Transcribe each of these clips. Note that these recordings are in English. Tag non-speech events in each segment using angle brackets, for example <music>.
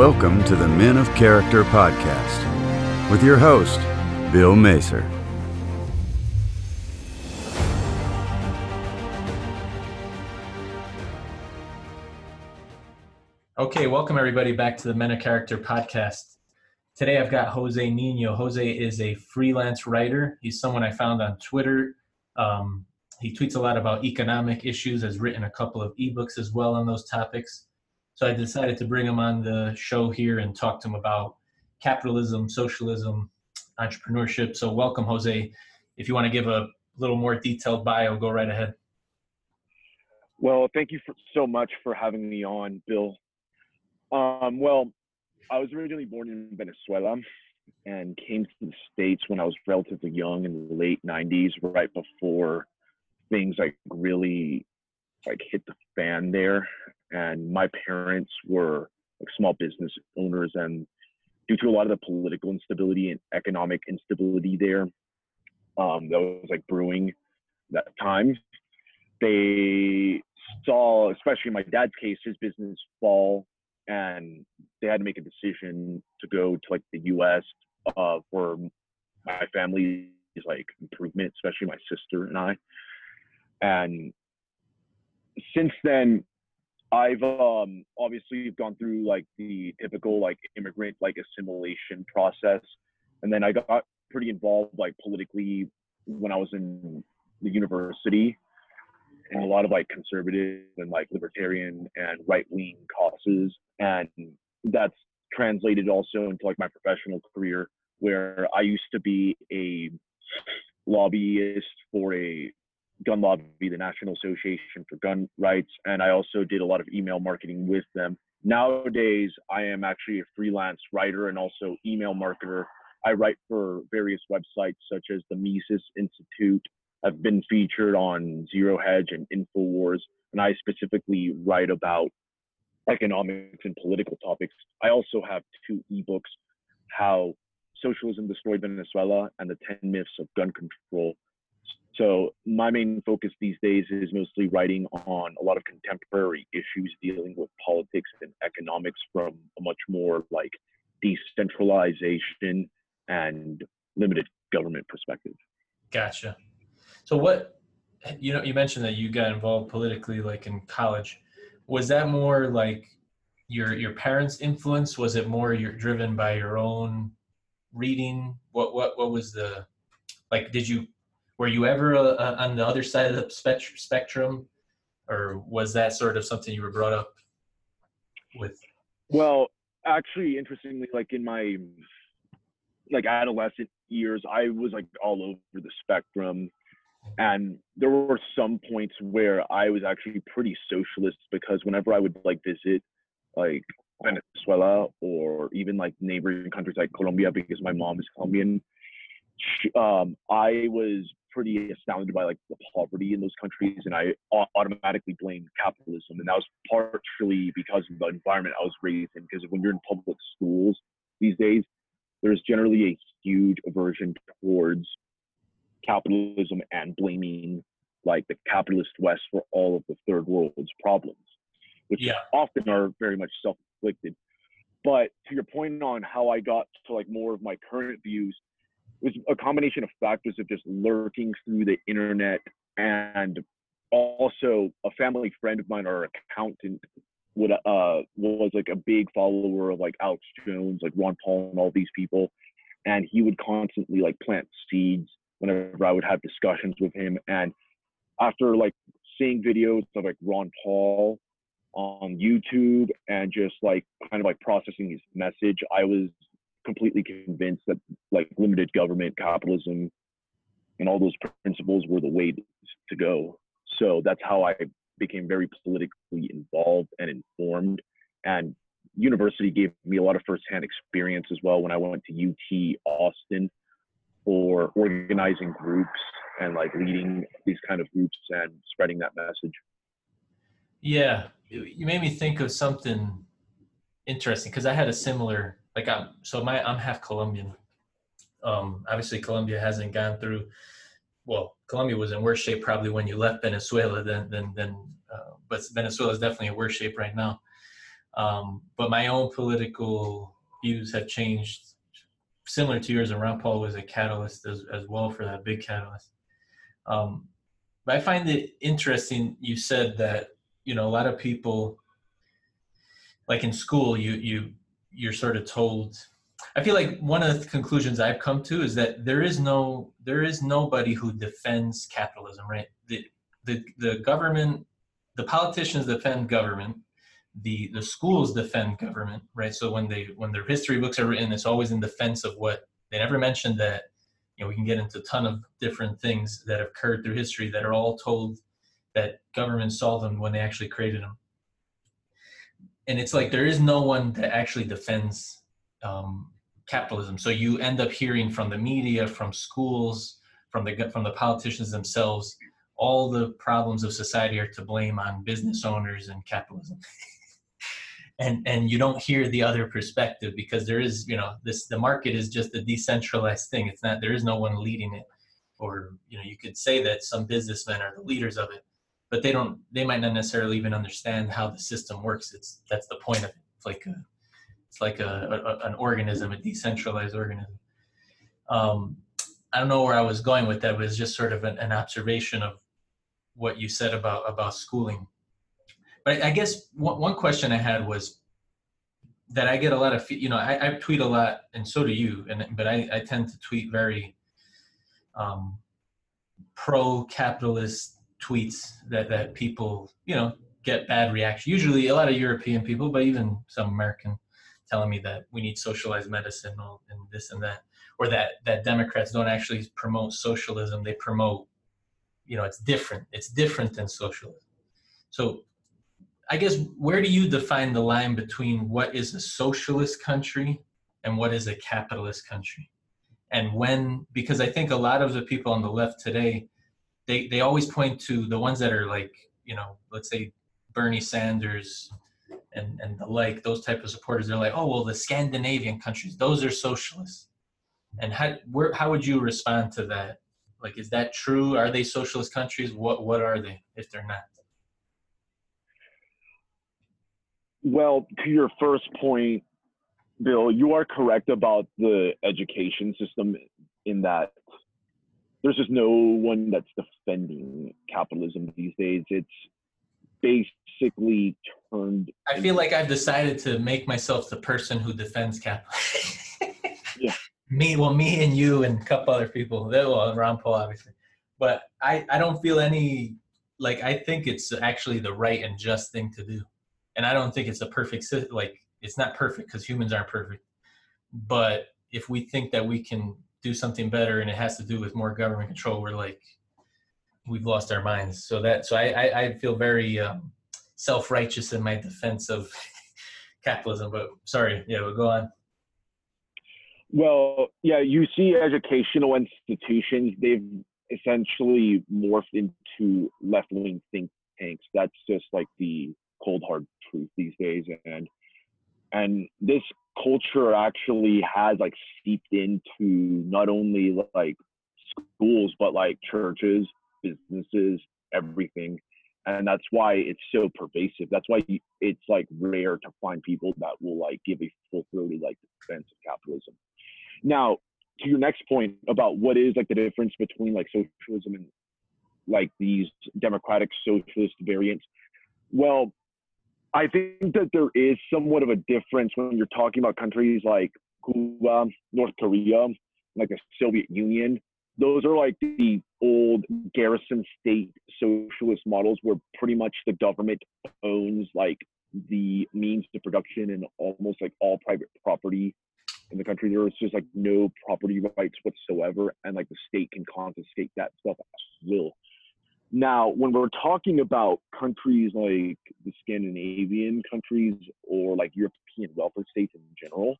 Welcome to the Men of Character podcast with your host, Bill Macer. Okay, welcome everybody back to the Men of Character podcast. Today I've got Jose Nino. Jose is a freelance writer. He's someone I found on Twitter. Um, he tweets a lot about economic issues, has written a couple of ebooks as well on those topics. So I decided to bring him on the show here and talk to him about capitalism, socialism, entrepreneurship. So welcome, Jose. If you want to give a little more detailed bio, go right ahead. Well, thank you for, so much for having me on, Bill. Um, well, I was originally born in Venezuela and came to the States when I was relatively young in the late 90s, right before things like really like hit the fan there. And my parents were like small business owners, and due to a lot of the political instability and economic instability there, um, that was like brewing that time. They saw, especially in my dad's case, his business fall, and they had to make a decision to go to like the U.S. Uh, for my family's like improvement, especially my sister and I. And since then, I've um, obviously gone through like the typical like immigrant like assimilation process, and then I got pretty involved like politically when I was in the university, and a lot of like conservative and like libertarian and right wing causes, and that's translated also into like my professional career where I used to be a lobbyist for a gun lobby, the National Association for Gun Rights, and I also did a lot of email marketing with them. Nowadays, I am actually a freelance writer and also email marketer. I write for various websites such as the Mises Institute. I've been featured on Zero Hedge and InfoWars, and I specifically write about economics and political topics. I also have two ebooks, How Socialism Destroyed Venezuela and the 10 Myths of Gun Control. So my main focus these days is mostly writing on a lot of contemporary issues dealing with politics and economics from a much more like decentralization and limited government perspective. Gotcha. So what you know you mentioned that you got involved politically like in college. Was that more like your your parents' influence? Was it more you're driven by your own reading? What what what was the like did you were you ever uh, uh, on the other side of the spectrum? Or was that sort of something you were brought up with? Well actually interestingly like in my like adolescent years i was like all over the spectrum. And there were some points where i was actually pretty socialist because whenever i would like visit like venezuela or even like neighboring countries like colombia because my mom is colombian um, i was pretty astounded by like the poverty in those countries, and I automatically blamed capitalism, and that was partially because of the environment I was raised in. Because when you're in public schools these days, there's generally a huge aversion towards capitalism and blaming like the capitalist West for all of the third world's problems, which yeah. often are very much self-inflicted. But to your point on how I got to like more of my current views, was a combination of factors of just lurking through the internet and also a family friend of mine, our accountant, would uh was like a big follower of like Alex Jones, like Ron Paul, and all these people, and he would constantly like plant seeds whenever I would have discussions with him. And after like seeing videos of like Ron Paul on YouTube and just like kind of like processing his message, I was completely convinced that like limited government capitalism and all those principles were the way to go. So that's how i became very politically involved and informed. And university gave me a lot of firsthand experience as well when i went to ut austin for organizing groups and like leading these kind of groups and spreading that message. Yeah. You made me think of something interesting because i had a similar like I'm so my I'm half Colombian. Um, obviously, Colombia hasn't gone through. Well, Colombia was in worse shape probably when you left Venezuela than than than. Uh, but Venezuela is definitely in worse shape right now. Um, but my own political views have changed, similar to yours. And Ron Paul was a catalyst as, as well for that big catalyst. Um, but I find it interesting. You said that you know a lot of people, like in school, you you you're sort of told. I feel like one of the conclusions I've come to is that there is no there is nobody who defends capitalism, right? The the the government, the politicians defend government, the the schools defend government, right? So when they when their history books are written, it's always in defense of what they never mentioned that you know we can get into a ton of different things that have occurred through history that are all told that government solved them when they actually created them and it's like there is no one that actually defends um, capitalism. So you end up hearing from the media from schools from the from the politicians themselves all the problems of society are to blame on business owners and capitalism. <laughs> And and you don't hear the other perspective because there is you know this the market is just a decentralized thing. It's not there is no one leading it. Or you know you could say that some businessmen are the leaders of it but they don't they might not necessarily even understand how the system works. It's that's the point of it. It's like a it's like a, a an organism a decentralized organism. Um i don't know where i was going with that but it's just sort of an, an observation of what you said about about schooling. But I guess one, one question I had was that I get a lot of, you know, I, I tweet a lot, and so do you, and but I, I tend to tweet very um, pro-capitalist tweets that that people, you know, get bad reaction. Usually, a lot of European people, but even some American, telling me that we need socialized medicine and this and that, or that that Democrats don't actually promote socialism; they promote, you know, it's different. It's different than socialism. So I guess where do you define the line between what is a socialist country and what is a capitalist country? And when, because I think a lot of the people on the left today, they, they always point to the ones that are like, you know, let's say Bernie Sanders and, and the like, those type of supporters, they're like, oh, well, the Scandinavian countries, those are socialists. And how, where, how would you respond to that? Like, is that true? Are they socialist countries? What, what are they if they're not? Well, to your first point, Bill, you are correct about the education system in that there's just no one that's defending capitalism these days. It's basically turned. I feel like I've decided to make myself the person who defends capitalism. <laughs> yeah. Me, well, me and you and a couple other people. Well, Ron Paul, obviously. But I, I don't feel any like I think it's actually the right and just thing to do and I don't think it's a perfect like it's not perfect because humans aren't perfect. But if we think that we can do something better and it has to do with more government control, we're like we've lost our minds. So that so I I, I feel very um, self righteous in my defense of <laughs> capitalism. But sorry, yeah, we'll go on. Well, yeah, you see educational institutions, they've essentially morphed into left wing think tanks. That's just like the cold hard truth these days and and this culture actually has like seeped into not only like schools but like churches businesses everything. And that's why it's so pervasive. That's why it's like rare to find people that will like give a full-throated like defense of capitalism. Now to your next point about what is like the difference between like socialism and like these democratic socialist variants well I think that there is somewhat of a difference when you're talking about countries like Cuba, North Korea, like the Soviet Union. Those are like the old garrison state socialist models where pretty much the government owns like the means to production and almost like all private property in the country. There is just like no property rights whatsoever, and like the state can confiscate that stuff at will. Now, when we're talking about countries like the Scandinavian countries or like European welfare states in general,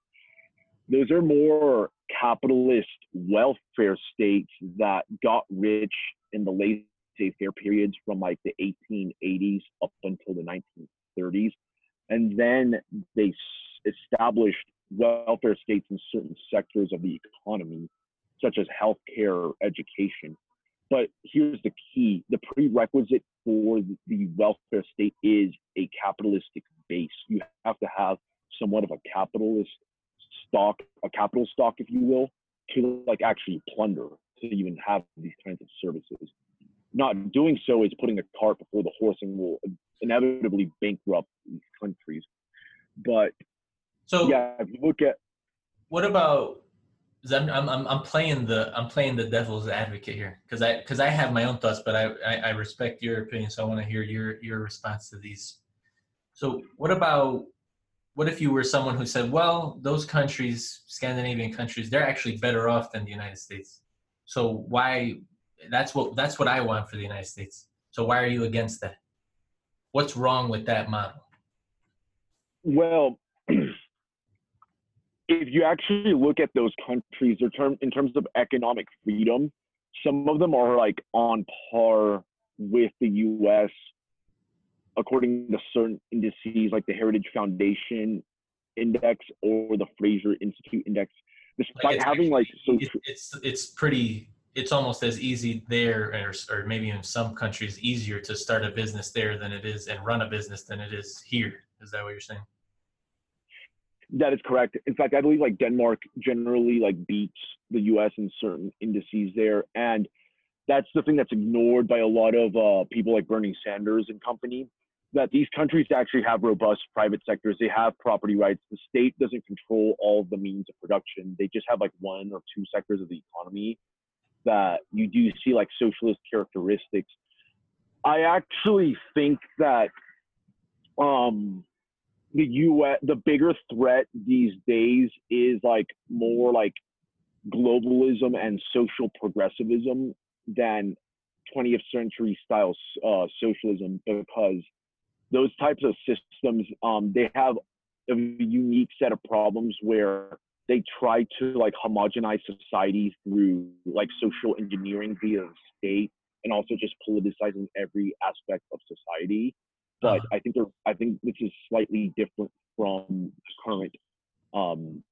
those are more capitalist welfare states that got rich in the laissez-faire periods from like the 1880s up until the 1930s. And then they established welfare states in certain sectors of the economy, such as healthcare, education, But here's the key: the prerequisite for the welfare state is a capitalistic base. You have to have somewhat of a capitalist stock, a capital stock, if you will, to like actually plunder to even have these kinds of services. Not doing so is putting a cart before the horse and will inevitably bankrupt these countries. But So yeah, if you look at what about 'cause I'm, I'm I'm I'm playing the I'm playing the devil's advocate here because I because I have my own thoughts, but I, I I respect your opinion, so I want to hear your your response to these. So what about what if you were someone who said, well, those countries, Scandinavian countries, they're actually better off than the United States. So why? That's what that's what I want for the United States. So why are you against that? What's wrong with that model? Well, if you actually look at those countries, in, term, in terms of economic freedom, some of them are like on par with the U.S. according to certain indices, like the Heritage Foundation Index or the Fraser Institute Index. Despite it's having like so, it's it's pretty. It's almost as easy there, or, or maybe in some countries, easier to start a business there than it is and run a business than it is here. Is that what you're saying? That is correct. In fact, I believe like Denmark generally like beats the U.S. in certain indices there, and that's the thing that's ignored by a lot of uh, people like Bernie Sanders and company. That these countries actually have robust private sectors. They have property rights. The state doesn't control all the means of production. They just have like one or two sectors of the economy that you do see like socialist characteristics. I actually think that um, the US the bigger threat these days is like more like globalism and social progressivism than 20th century style uh, socialism because those types of systems um, they have a unique set of problems where they try to like homogenize society through like social engineering via the state and also just politicizing every aspect of society but Uh-huh. I think they're, I think this is slightly different from current um,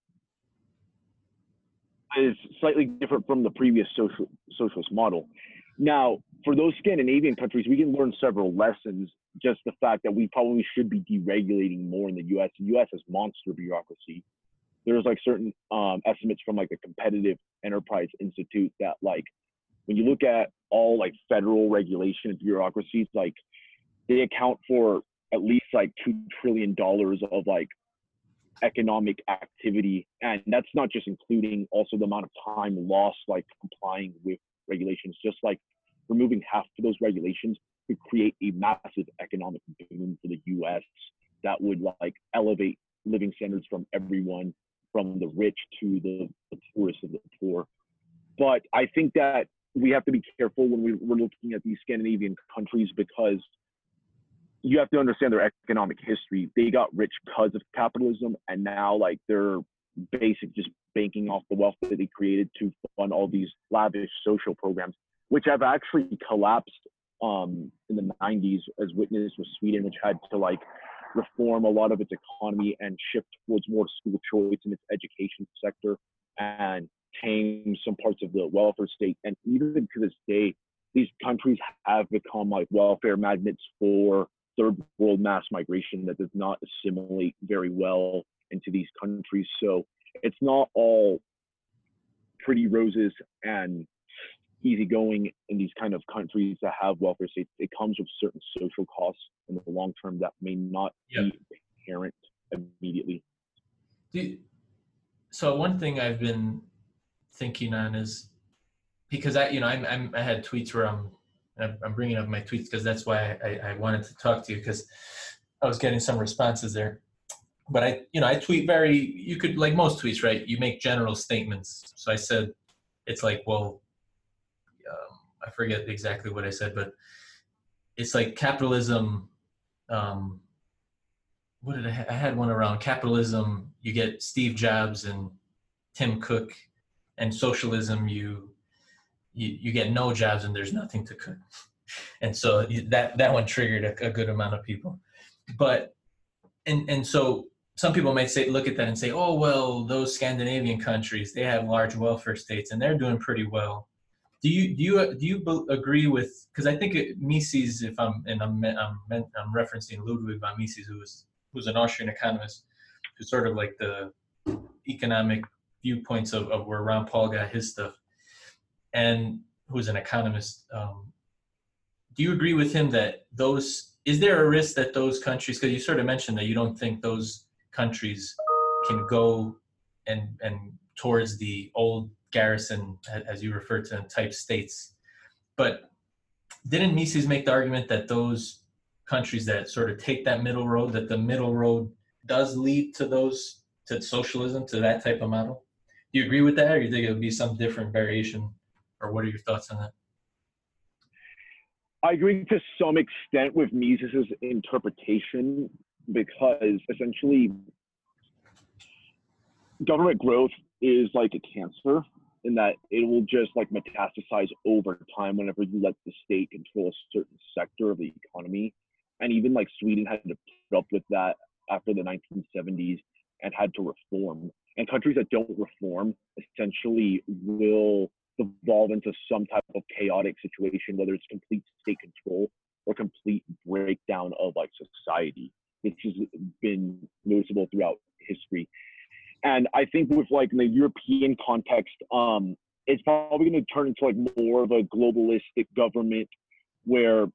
is slightly different from the previous social socialist model. Now, for those Scandinavian countries, we can learn several lessons. Just the fact that we probably should be deregulating more in the U.S. The U.S. has monster bureaucracy. There's like certain um, estimates from like the Competitive Enterprise Institute that like when you look at all like federal regulation and bureaucracies, like they account for at least like two trillion dollars of like economic activity. And that's not just including also the amount of time lost like complying with regulations. Just like removing half of those regulations could create a massive economic boom for the us that would like elevate living standards from everyone from the rich to the, the poorest of the poor. But i think that we have to be careful when we, we're looking at these scandinavian countries because you have to understand their economic history. They got rich because of capitalism, and now like they're basic just banking off the wealth that they created to fund all these lavish social programs, which have actually collapsed um, in the 90s, as witnessed with Sweden, which had to like reform a lot of its economy and shift towards more school choice in its education sector and tame some parts of the welfare state. And even to this day, these countries have become like welfare magnets for third world mass migration that does not assimilate very well into these countries. So it's not all pretty roses and easygoing in these kind of countries that have welfare states. It comes with certain social costs in the long term that may not Yep. be apparent immediately. Do, so one thing I've been thinking on is because I, you know, I'm, I'm I had tweets where I'm I'm bringing up my tweets because that's why I, I wanted to talk to you because I was getting some responses there. But I, you know, I tweet very. You could like most tweets, right? You make general statements. So I said, it's like, well, um, I forget exactly what I said, but it's like capitalism. Um, what did I? Ha- I had one around capitalism. You get Steve Jobs and Tim Cook, and socialism. You you, you get no jobs and there's nothing to cook, <laughs> and so that that one triggered a, a good amount of people. But and and so some people might say look at that and say, oh well, those Scandinavian countries they have large welfare states and they're doing pretty well. do you do you do you agree with? Because I think it, Mises, if I'm and I'm I'm, I'm referencing Ludwig von Mises, who was who's an Austrian economist, who's sort of like the economic viewpoints of, of where Ron Paul got his stuff, and who's an economist. Um, do you agree with him that those is there a risk that those countries because you sort of mentioned that you don't think those countries can go and and towards the old garrison as you refer to them type states but didn't mises make the argument that those countries that sort of take that middle road that the middle road does lead to those to socialism to that type of model do you agree with that or do you think it would be some different variation or what are your thoughts on that I agree to some extent with Mises's interpretation because essentially government growth is like a cancer in that it will just like metastasize over time whenever you let the state control a certain sector of the economy. And even like Sweden had to put up with that after the 1970s and had to reform. And countries that don't reform essentially will evolve into some type of chaotic situation, whether it's complete state control or complete breakdown of like society, which has been noticeable throughout history. And I think with like in the European context, um, it's probably going to turn into like more of a globalistic government where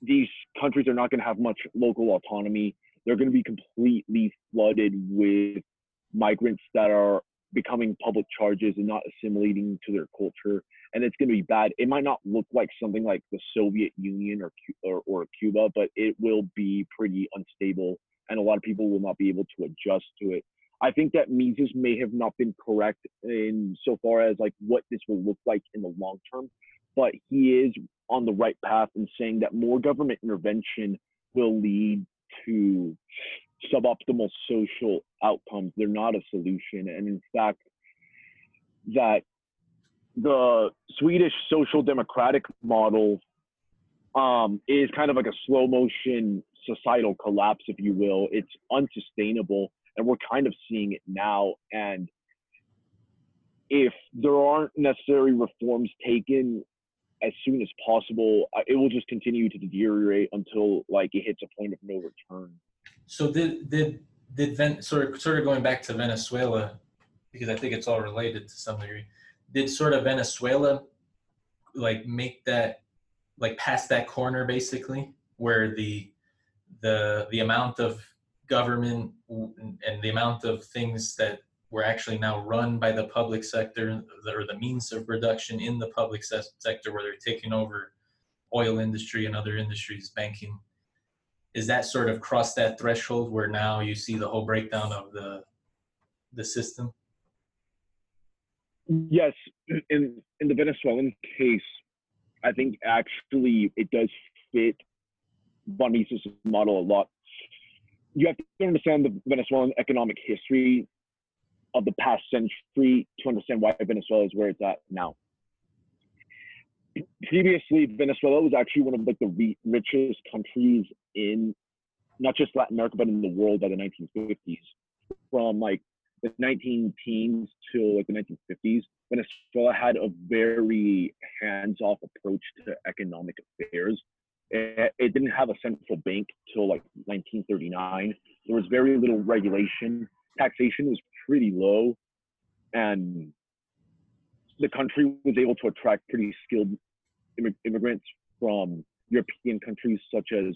these countries are not going to have much local autonomy. They're going to be completely flooded with migrants that are becoming public charges and not assimilating to their culture and it's going to be bad. It might not look like something like the soviet union or, or, or cuba but it will be pretty unstable and a lot of people will not be able to adjust to it. I think that mises may have not been correct in so far as like what this will look like in the long term but he is on the right path in saying that more government intervention will lead to suboptimal social outcomes. They're not a solution. And in fact, that the Swedish social democratic model um, is kind of like a slow motion societal collapse, if you will. It's unsustainable, and we're kind of seeing it now. And if there aren't necessary reforms taken as soon as possible, uh, it will just continue to deteriorate until like it hits a point of no return. So did did did Ven- sort of sort of going back to Venezuela because I think it's all related to some degree. Did sort of Venezuela like make that like pass that corner basically where the the the amount of government and the amount of things that were actually now run by the public sector or the means of production in the public sector where they're taking over oil industry and other industries banking is that sort of crossed that threshold where now you see the whole breakdown of the the system? Yes, in in the Venezuelan case, I think actually it does fit von model a lot. You have to understand the Venezuelan economic history of the past century to understand why Venezuela is where it's at now previously Venezuela was actually one of like the richest countries in not just Latin America but in the world by the 1950s. From like the 19 teens to like the 1950s, Venezuela had a very hands-off approach to economic affairs. It, it didn't have a central bank till like 1939. There was very little regulation. Taxation was pretty low, and the country was able to attract pretty skilled immigrants from European countries such as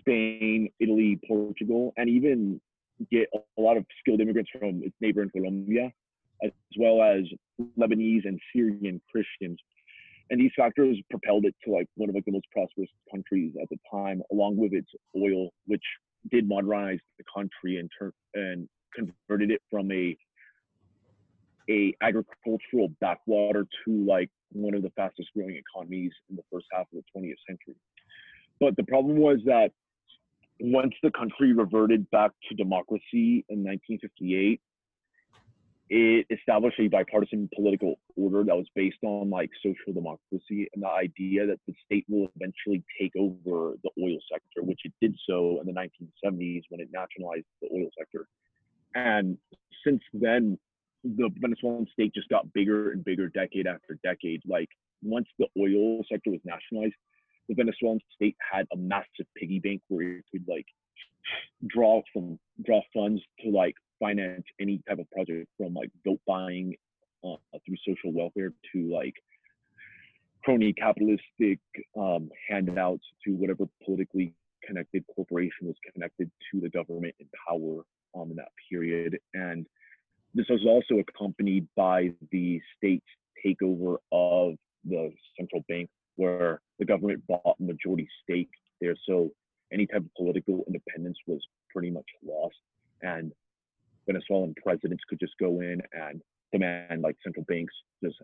Spain, Italy, Portugal, and even get a lot of skilled immigrants from its neighbor in Colombia, as well as Lebanese and Syrian Christians. And these factors propelled it to like one of like the most prosperous countries at the time, along with its oil, which did modernize the country and turn and converted it from a a agricultural backwater to like one of the fastest growing economies in the first half of the 20th century. But the problem was that once the country reverted back to democracy in 1958, it established a bipartisan political order that was based on like social democracy and the idea that the state will eventually take over the oil sector, which it did so in the 1970s when it nationalized the oil sector. And since then, the Venezuelan state just got bigger and bigger decade after decade. Like once the oil sector was nationalized, the Venezuelan state had a massive piggy bank where it could like draw from draw funds to like finance any type of project from like vote buying uh, through social welfare to like crony capitalistic um, handouts to whatever politically connected corporation was connected to the government in power um, in that period. And this was also accompanied by the state's takeover of the central bank, where the government bought majority stake there. So any type of political independence was pretty much lost. And Venezuelan presidents could just go in and demand like central banks just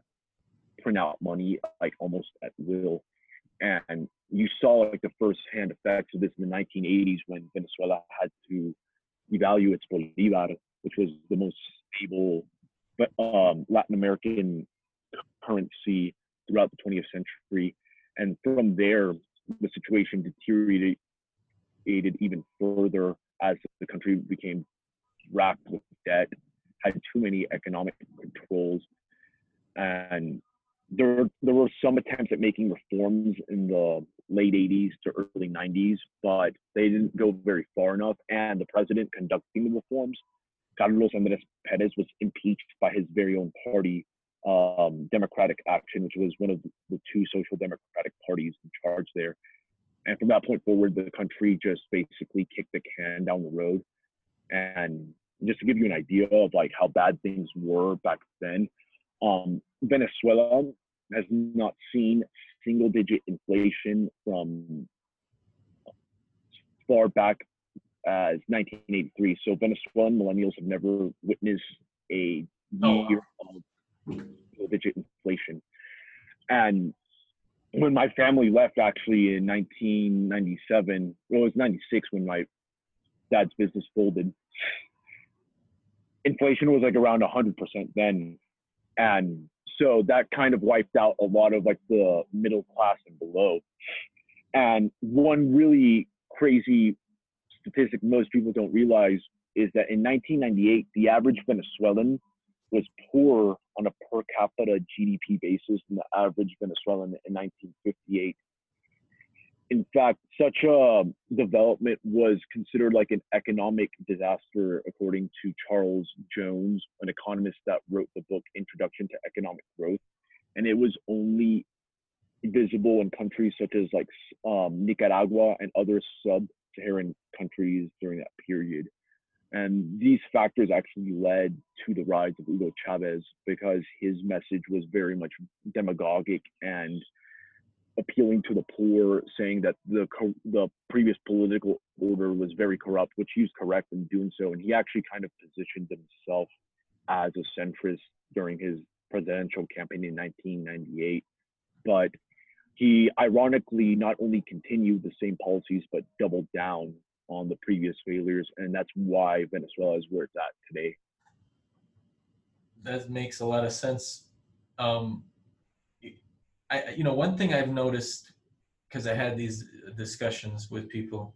print out money like almost at will. And you saw like the first hand effects of this in the 1980s when Venezuela had to devalue its bolivar, which was the most stable um, Latin American currency throughout the 20th century. And from there, the situation deteriorated even further as the country became racked with debt, had too many economic controls, and there there were some attempts at making reforms in the late 80s to early 90s, but they didn't go very far enough. And the president conducting the reforms, Carlos Andrés Perez, was impeached by his very own party, um, Democratic Action, which was one of the two social democratic parties in charge there. And from that point forward, the country just basically kicked the can down the road. And just to give you an idea of like how bad things were back then, um, Venezuela has not seen single digit inflation from far back Uh, as 1983. So Venezuelan millennials have never witnessed a oh, year of single digit inflation. And when my family left actually in 1997, well, it was 96 when my dad's business folded. Inflation was like around 100% then. And so that kind of wiped out a lot of like the middle class and below. And one really crazy statistic most people don't realize is that in 1998, the average Venezuelan was poorer on a per capita GDP basis than the average Venezuelan in 1958 in fact, such a development was considered like an economic disaster, according to Charles Jones, an economist that wrote the book Introduction to Economic Growth. And it was only visible in countries such as like um, Nicaragua and other sub-Saharan countries during that period. And these factors actually led to the rise of Hugo Chavez because his message was very much demagogic and appealing to the poor, saying that the the previous political order was very corrupt, which he was correct in doing so, and he actually kind of positioned himself as a centrist during his presidential campaign in 1998. But he ironically not only continued the same policies but doubled down on the previous failures, and that's why Venezuela is where it's at today. That makes a lot of sense. Um, I, you know, one thing I've noticed because I had these discussions with people,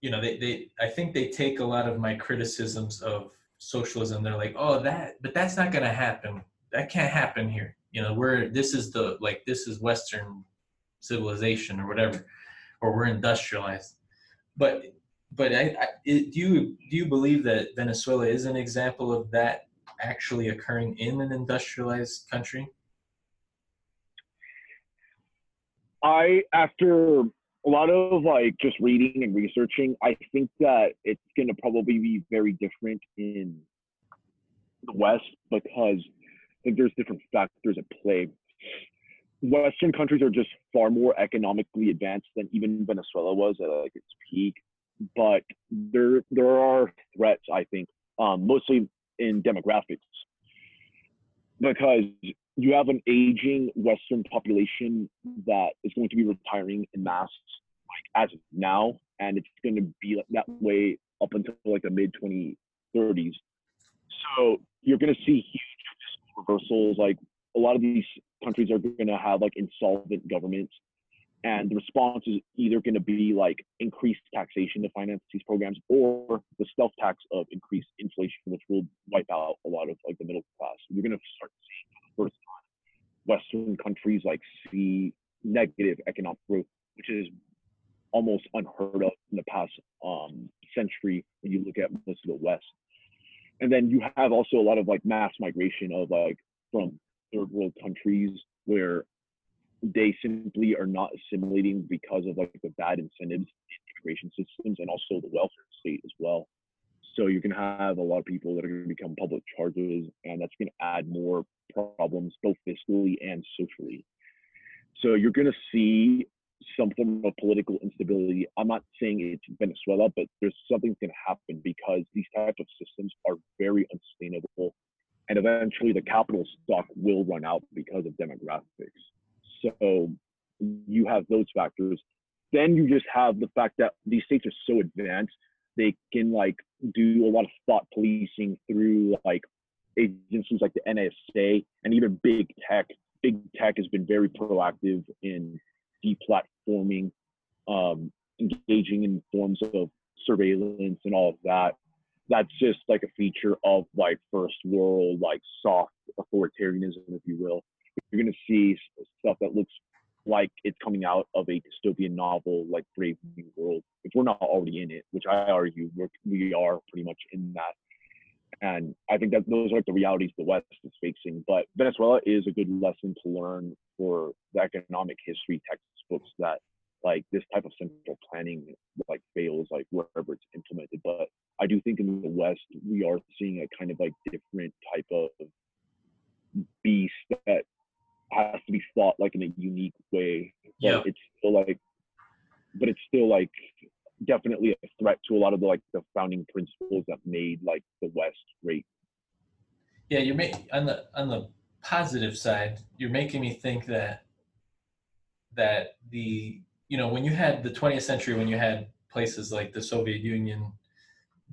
you know, they, they, I think they take a lot of my criticisms of socialism. They're like, oh, that, but that's not going to happen. That can't happen here. You know, we're, this is the, like, this is Western civilization or whatever, or we're industrialized. But, but I, I, do you, do you believe that Venezuela is an example of that actually occurring in an industrialized country? I after a lot of like just reading and researching, I think that it's going to probably be very different in the West because Think there's different factors at play. Western countries are just far more economically advanced than even Venezuela was at like its peak, but there there are threats I think, um, mostly in demographics, because you have an aging Western population that is going to be retiring in mass like as of now, and it's going to be that way up until like the mid 2030s. So you're going to see reversals. Like a lot of these countries are going to have like insolvent governments, and the response is either going to be like increased taxation to finance these programs or the stealth tax of increased inflation, which will wipe out a lot of like the middle class. You're going to start seeing first Western countries like see negative economic growth, which is almost unheard of in the past um, century when you look at most of the West. And then you have also a lot of like mass migration of like from third world countries where they simply are not assimilating because of like the bad incentives in immigration systems and also the welfare state as well. So going to have a lot of people that are going to become public charges, and that's going to add more problems both fiscally and socially. So you're going to see some form of political instability. I'm not saying it's Venezuela, but there's something to happen because these types of systems are very unsustainable, and eventually the capital stock will run out because of demographics. So you have those factors. Then you just have the fact that these states are so advanced, they can like do a lot of thought policing through like agencies like the NSA and even big tech. Big tech has been very proactive in deplatforming, um, engaging in forms of surveillance and all of that. That's just like a feature of like first world, like soft authoritarianism, if you will you're going to see stuff that looks like it's coming out of a dystopian novel like Brave New World. If we're not already in it, which I argue we're, we are pretty much in that. And I think that those are like the realities the West is facing. But Venezuela is a good lesson to learn for the economic history textbooks that like this type of central planning like fails like wherever it's implemented. But I do think in the West we are seeing a kind of like different type of beast that has to be fought like in a unique way. But yeah. it's still like but it's still like definitely a threat to a lot of the like the founding principles that made like the West great. Yeah, you're making on the on the positive side, you're making me think that that the you know when you had the 20th century when you had places like the Soviet Union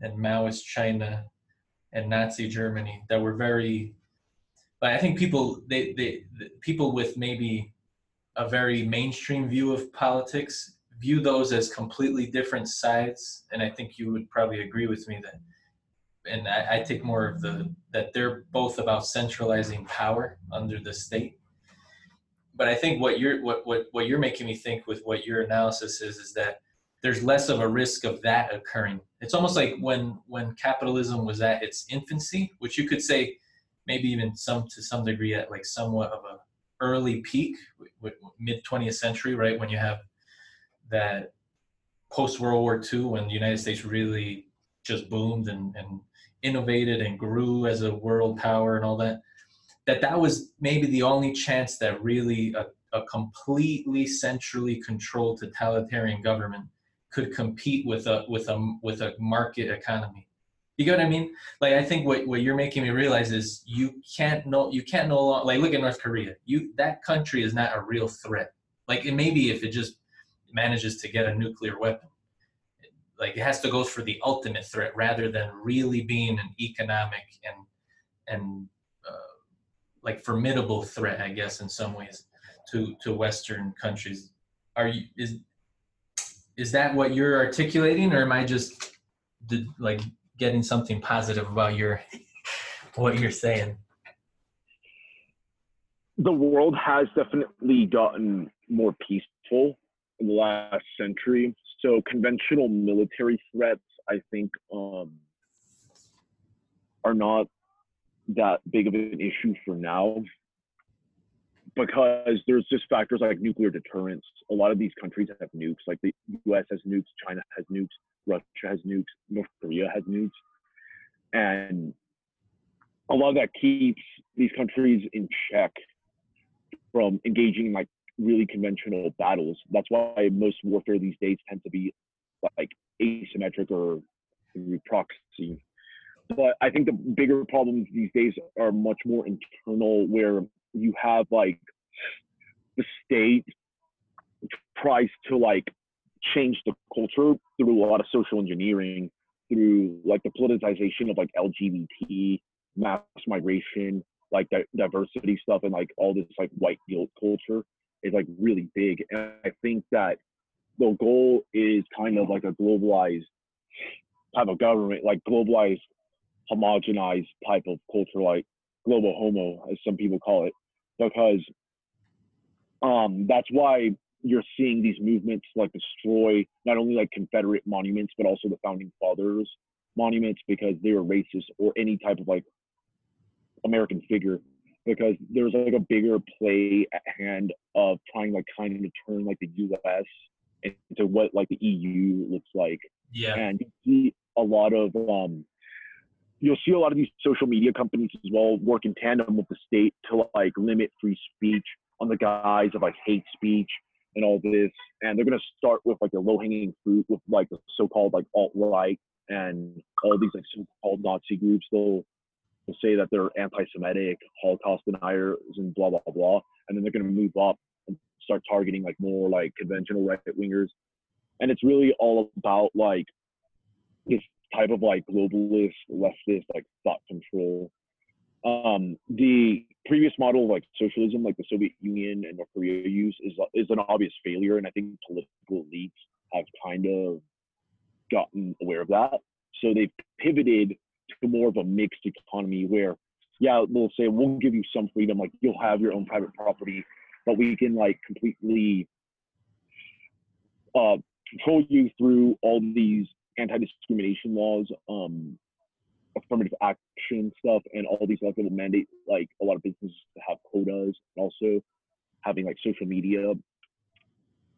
and Maoist China and Nazi Germany that were very but I think people they, they the people with maybe a very mainstream view of politics view those as completely different sides, and I think you would probably agree with me that. And I, I take more of the that they're both about centralizing power under the state. But I think what you're what, what what you're making me think with what your analysis is is that there's less of a risk of that occurring. It's almost like when when capitalism was at its infancy, which you could say maybe even some to some degree at like somewhat of a early peak, mid 20th century, right? When you have that post World War II, when the United States really just boomed and, and innovated and grew as a world power and all that, that that was maybe the only chance that really a, a completely centrally controlled totalitarian government could compete with a with a with a market economy you get what I mean? Like I think what, what you're making me realize is you can't know you can't no longer like look at North Korea. You that country is not a real threat. Like it may be if it just manages to get a nuclear weapon. Like it has to go for the ultimate threat rather than really being an economic and and uh, like formidable threat, I guess, in some ways to to Western countries. Are you is is that what you're articulating, or am I just did, like getting something positive about your <laughs> what you're saying. The world has definitely gotten more peaceful the last century. So conventional military threats, I think, um, are not that big of an issue for now because there's just factors like nuclear deterrence. A lot of these countries have nukes, like the US has nukes, China has nukes, Russia has nukes, North Korea has nukes, and a lot of that keeps these countries in check from engaging in like really conventional battles. That's why most warfare these days tend to be like asymmetric or through proxy. But I think the bigger problems these days are much more internal, where you have like the state tries to like change the culture through a lot of social engineering, through like the politicization of like LGBT, mass migration, like di- diversity stuff, and like all this like white guilt culture. Is like really big. And I think that the goal is kind of like a globalized type of government, like globalized, homogenized type of culture, like global homo, as some people call it, because um, that's why you're seeing these movements like destroy not only like Confederate monuments, but also the founding fathers monuments because they were racist or any type of like American figure because there's like a bigger play at hand of trying like kind of turn like the US into what like the EU looks like. Yeah. And you see a lot of um you'll see a lot of these social media companies as well work in tandem with the state to like limit free speech on the guise of like hate speech and all this. And they're gonna start with like a low hanging fruit with like the so called like alt right and all these like so called Nazi groups. They'll say that they're anti-Semitic, Holocaust deniers, and blah blah blah, and then they're going to move up and start targeting like more like conventional right wingers, and it's really all about like this type of like globalist, leftist like thought control. Um, the previous model of like socialism, like the Soviet Union and North Korea use, is is an obvious failure, and I think political elites have kind of gotten aware of that. So they've pivoted to more of a mixed economy where, yeah, we'll say we'll give you some freedom, like you'll have your own private property, but we can like completely uh, control you through all these anti-discrimination laws, um, affirmative action stuff, and all these like little mandate, like a lot of businesses have quotas, and also having like social media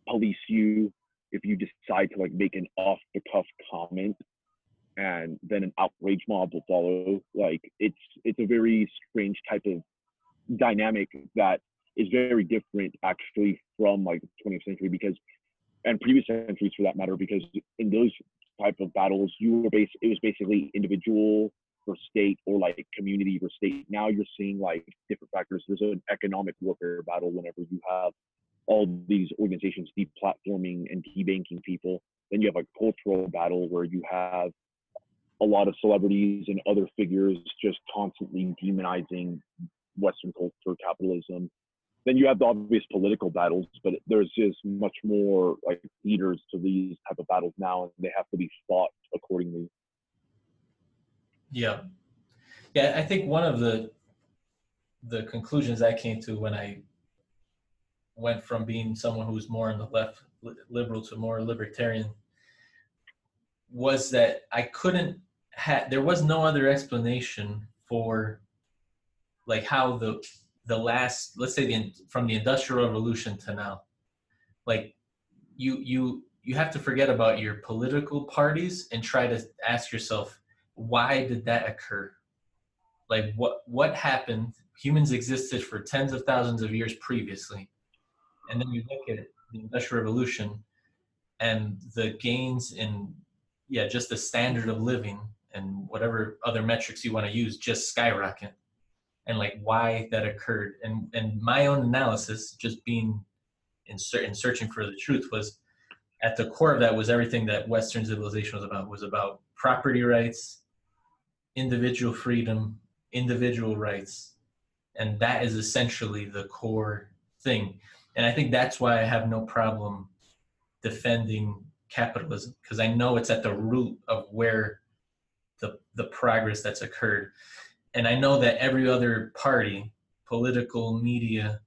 police you if you decide to like make an off-the-cuff comment and then an outrage mob will follow. Like it's it's a very strange type of dynamic that is very different actually from like the 20th century because and previous centuries for that matter because in those type of battles you were base it was basically individual for state or like community for state. Now you're seeing like different factors. There's an economic warfare battle whenever you have all these organizations deplatforming and debanking people. Then you have a cultural battle where you have a lot of celebrities and other figures just constantly demonizing Western culture, capitalism. Then you have the obvious political battles, but there's just much more like leaders to these type of battles now, and they have to be fought accordingly. Yeah, yeah. I think one of the the conclusions I came to when I went from being someone who was more on the left liberal to more libertarian was that I couldn't had there was no other explanation for like how the the last let's say the from the industrial revolution to now. Like you you you have to forget about your political parties and try to ask yourself why did that occur? Like what what happened? Humans existed for tens of thousands of years previously. And then you look at the industrial revolution and the gains in yeah just the standard of living and whatever other metrics you want to use just skyrocket. And like why that occurred. And and my own analysis just being in, in searching for the truth was at the core of that was everything that western civilization was about was about property rights individual freedom individual rights. And that is essentially the core thing. And i think that's why i have no problem defending capitalism because i know it's at the root of where the the progress that's occurred. And I know that every other party, political, media,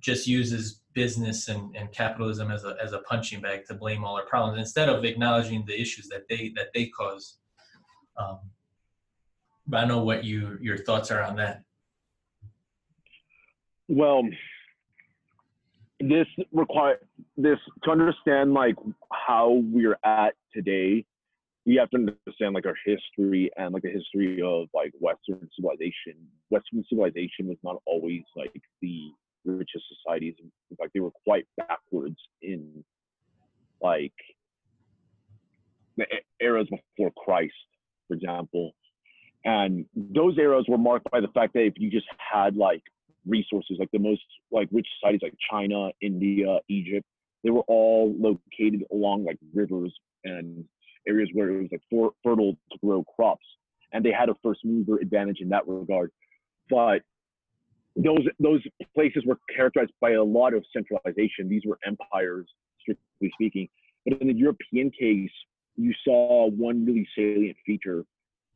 just uses business and, and capitalism as a as a punching bag to blame all our problems instead of acknowledging the issues that they that they cause. Um, but I know what you your thoughts are on that. Well, this require this to understand like how we're at today we have to understand like our history and like the history of like Western civilization. Western civilization was not always like the richest societies. In fact, they were quite backwards in like the eras before Christ, for example. And those eras were marked by the fact that if you just had like resources, like the most like rich societies like China, India, Egypt, they were all located along like rivers and areas where it was like for, fertile to grow crops, and they had a first mover advantage in that regard. But those those places were characterized by a lot of centralization. These were empires, strictly speaking. But in the European case, you saw one really salient feature,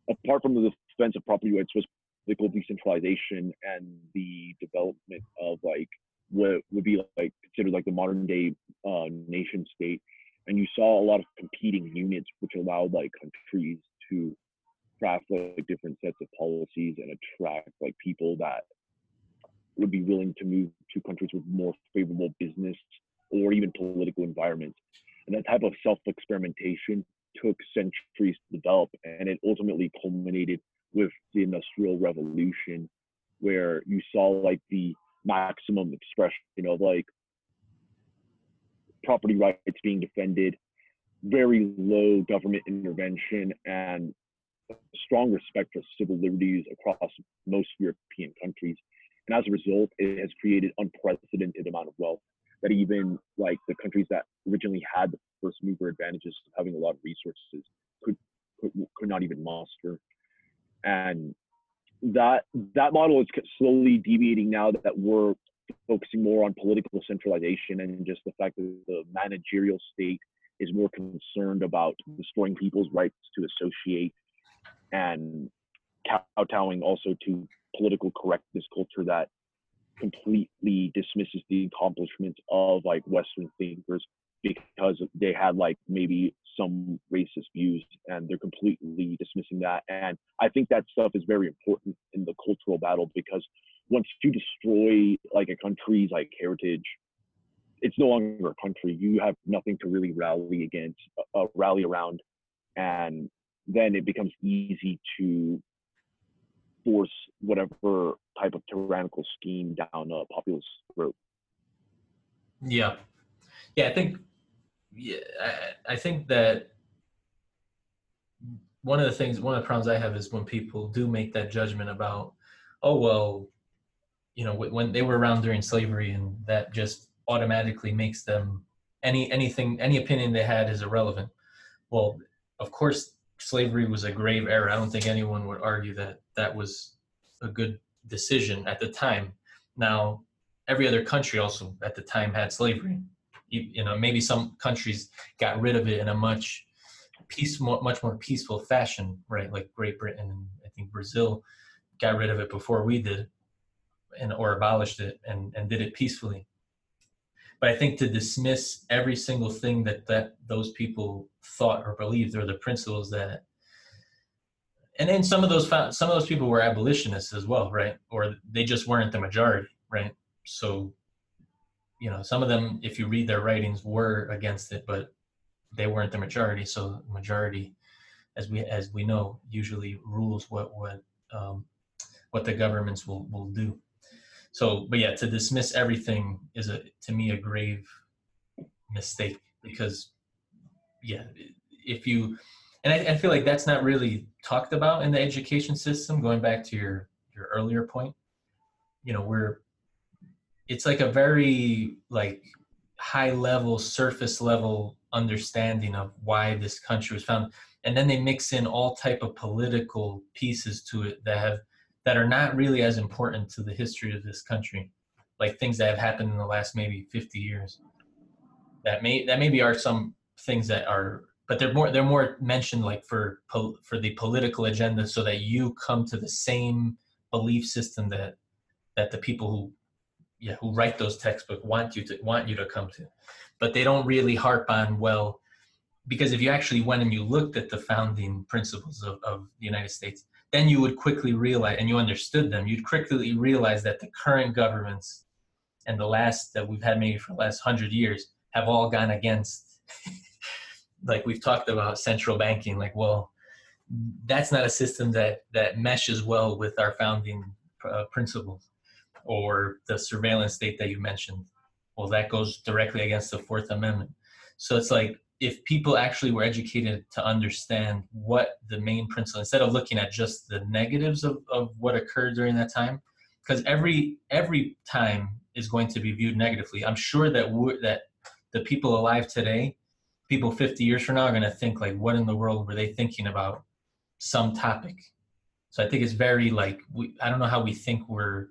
apart from the defense of property rights, was political decentralization and the development of like what would be like considered like the modern day uh, nation state. And you saw a lot of competing units, which allowed like countries to craft like different sets of policies and attract like people that would be willing to move to countries with more favorable business or even political environments. And that type of self experimentation took centuries to develop, and it ultimately culminated with the Industrial Revolution, where you saw like the maximum expression of like property rights being defended, very low government intervention, and strong respect for civil liberties across most European countries. And as a result, it has created unprecedented amount of wealth that even like the countries that originally had the first mover advantages of having a lot of resources could could, could not even muster. And that that model is slowly deviating now that we're focusing more on political centralization and just the fact that the managerial state is more concerned about destroying people's rights to associate and kowtowing also to political correctness culture that completely dismisses the accomplishments of like Western thinkers because they had like maybe some racist views and they're completely dismissing that. And I think that stuff is very important in the cultural battle because once you destroy like a country's like heritage, it's no longer a country. You have nothing to really rally against, uh, uh rally around, and then it becomes easy to force whatever type of tyrannical scheme down a populist throat. Yeah, yeah, I think, yeah, I, I think that one of the things, one of the problems I have is when people do make that judgment about, oh well, you know, when they were around during slavery, and that just automatically makes them any anything any opinion they had is irrelevant. Well, of course slavery was a grave error. I don't think anyone would argue that that was a good decision at the time. Now, every other country also at the time had slavery. You, know, maybe some countries got rid of it in a much peace, much more peaceful fashion, right? Like Great Britain and I think Brazil got rid of it before we did, and or abolished it and and did it peacefully. But I think to dismiss every single thing that that those people thought or believed or the principles that and then some of those some of those people were abolitionists as well right or they just weren't the majority right so you know some of them if you read their writings were against it but they weren't the majority so majority as we as we know usually rules what what um, what the governments will will do so but yeah to dismiss everything is a to me a grave mistake because yeah, if you, and I, I feel like that's not really talked about in the education system. Going back to your your earlier point, you know, we're it's like a very like high level, surface level understanding of why this country was founded and then they mix in all type of political pieces to it that have that are not really as important to the history of this country, like things that have happened in the last maybe 50 years. That may that maybe are some things that are but they're more they're more mentioned like for for the political agenda so that you come to the same belief system that that the people who yeah who write those textbooks want you to want you to come to. But they don't really harp on well because if you actually went and you looked at the founding principles of, of the united states then you would quickly realize and you understood them you'd quickly realize that the current governments and the last that we've had maybe for the last hundred years have all gone against <laughs> like we've talked about central banking like well that's not a system that that meshes well with our founding uh, principles or the surveillance state that you mentioned well that goes directly against the fourth amendment. So it's like if people actually were educated to understand what the main principle instead of looking at just the negatives of, of what occurred during that time because every every time is going to be viewed negatively. I'm sure that that the people alive today people 50 years from now are going to think like what in the world were they thinking about some topic? So i think it's very like we i don't know how we think we're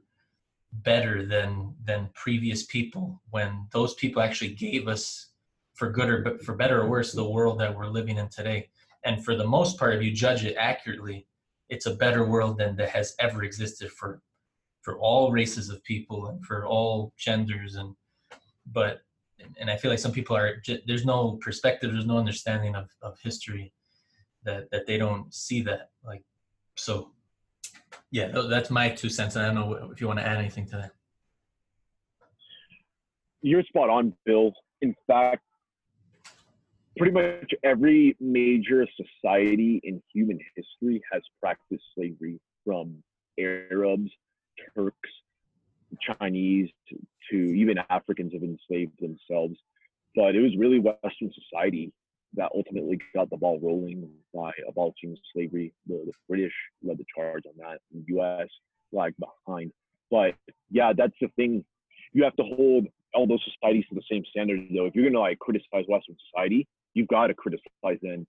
better than than previous people when those people actually gave us for good or for better or worse the world that we're living in today. And for the most part if you judge it accurately it's a better world than that has ever existed for for all races of people and for all genders. And but and i feel like some people are there's no perspective there's no understanding of, of history that that they don't see that like so yeah that's my two cents i don't know if you want to add anything to that. You're spot on bill. In fact pretty much every major society in human history has practiced slavery from arabs turks chinese to, to even africans have enslaved themselves. But it was really western society that ultimately got the ball rolling by abolishing slavery. The, the British led the charge on that. The U.S. lagged behind. But yeah, that's the thing. You have to hold all those societies to the same standard, though. If you're gonna like criticize Western society, you've got to criticize then